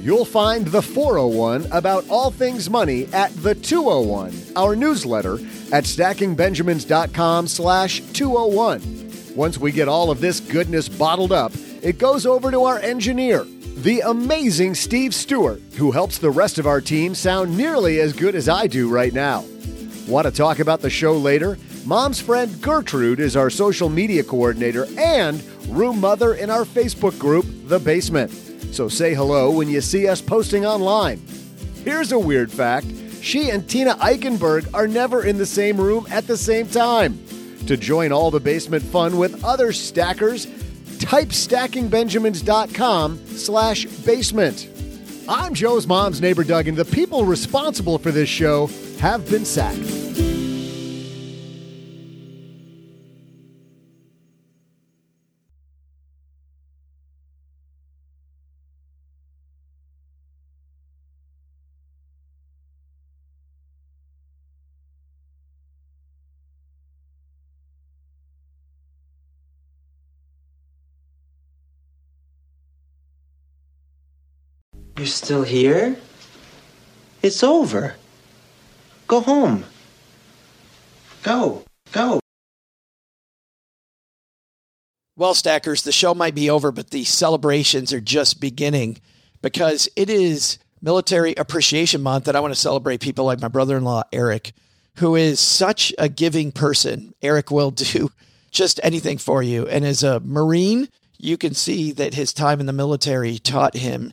You'll find the 401 about all things money at the 201, our newsletter at stackingbenjamins.com slash 201. Once we get all of this goodness bottled up, it goes over to our engineer, the amazing Steve Stewart, who helps the rest of our team sound nearly as good as I do right now. Want to talk about the show later? Mom's friend Gertrude is our social media coordinator and room mother in our Facebook group, The Basement. So say hello when you see us posting online. Here's a weird fact she and Tina Eichenberg are never in the same room at the same time. To join all the basement fun with other stackers, type stackingbenjamins.com slash basement. I'm Joe's mom's neighbor Doug, and the people responsible for this show have been sacked. You're still here? It's over. Go home. Go. Go. Well, Stackers, the show might be over, but the celebrations are just beginning because it is Military Appreciation Month, and I want to celebrate people like my brother in law, Eric, who is such a giving person. Eric will do just anything for you. And as a Marine, you can see that his time in the military taught him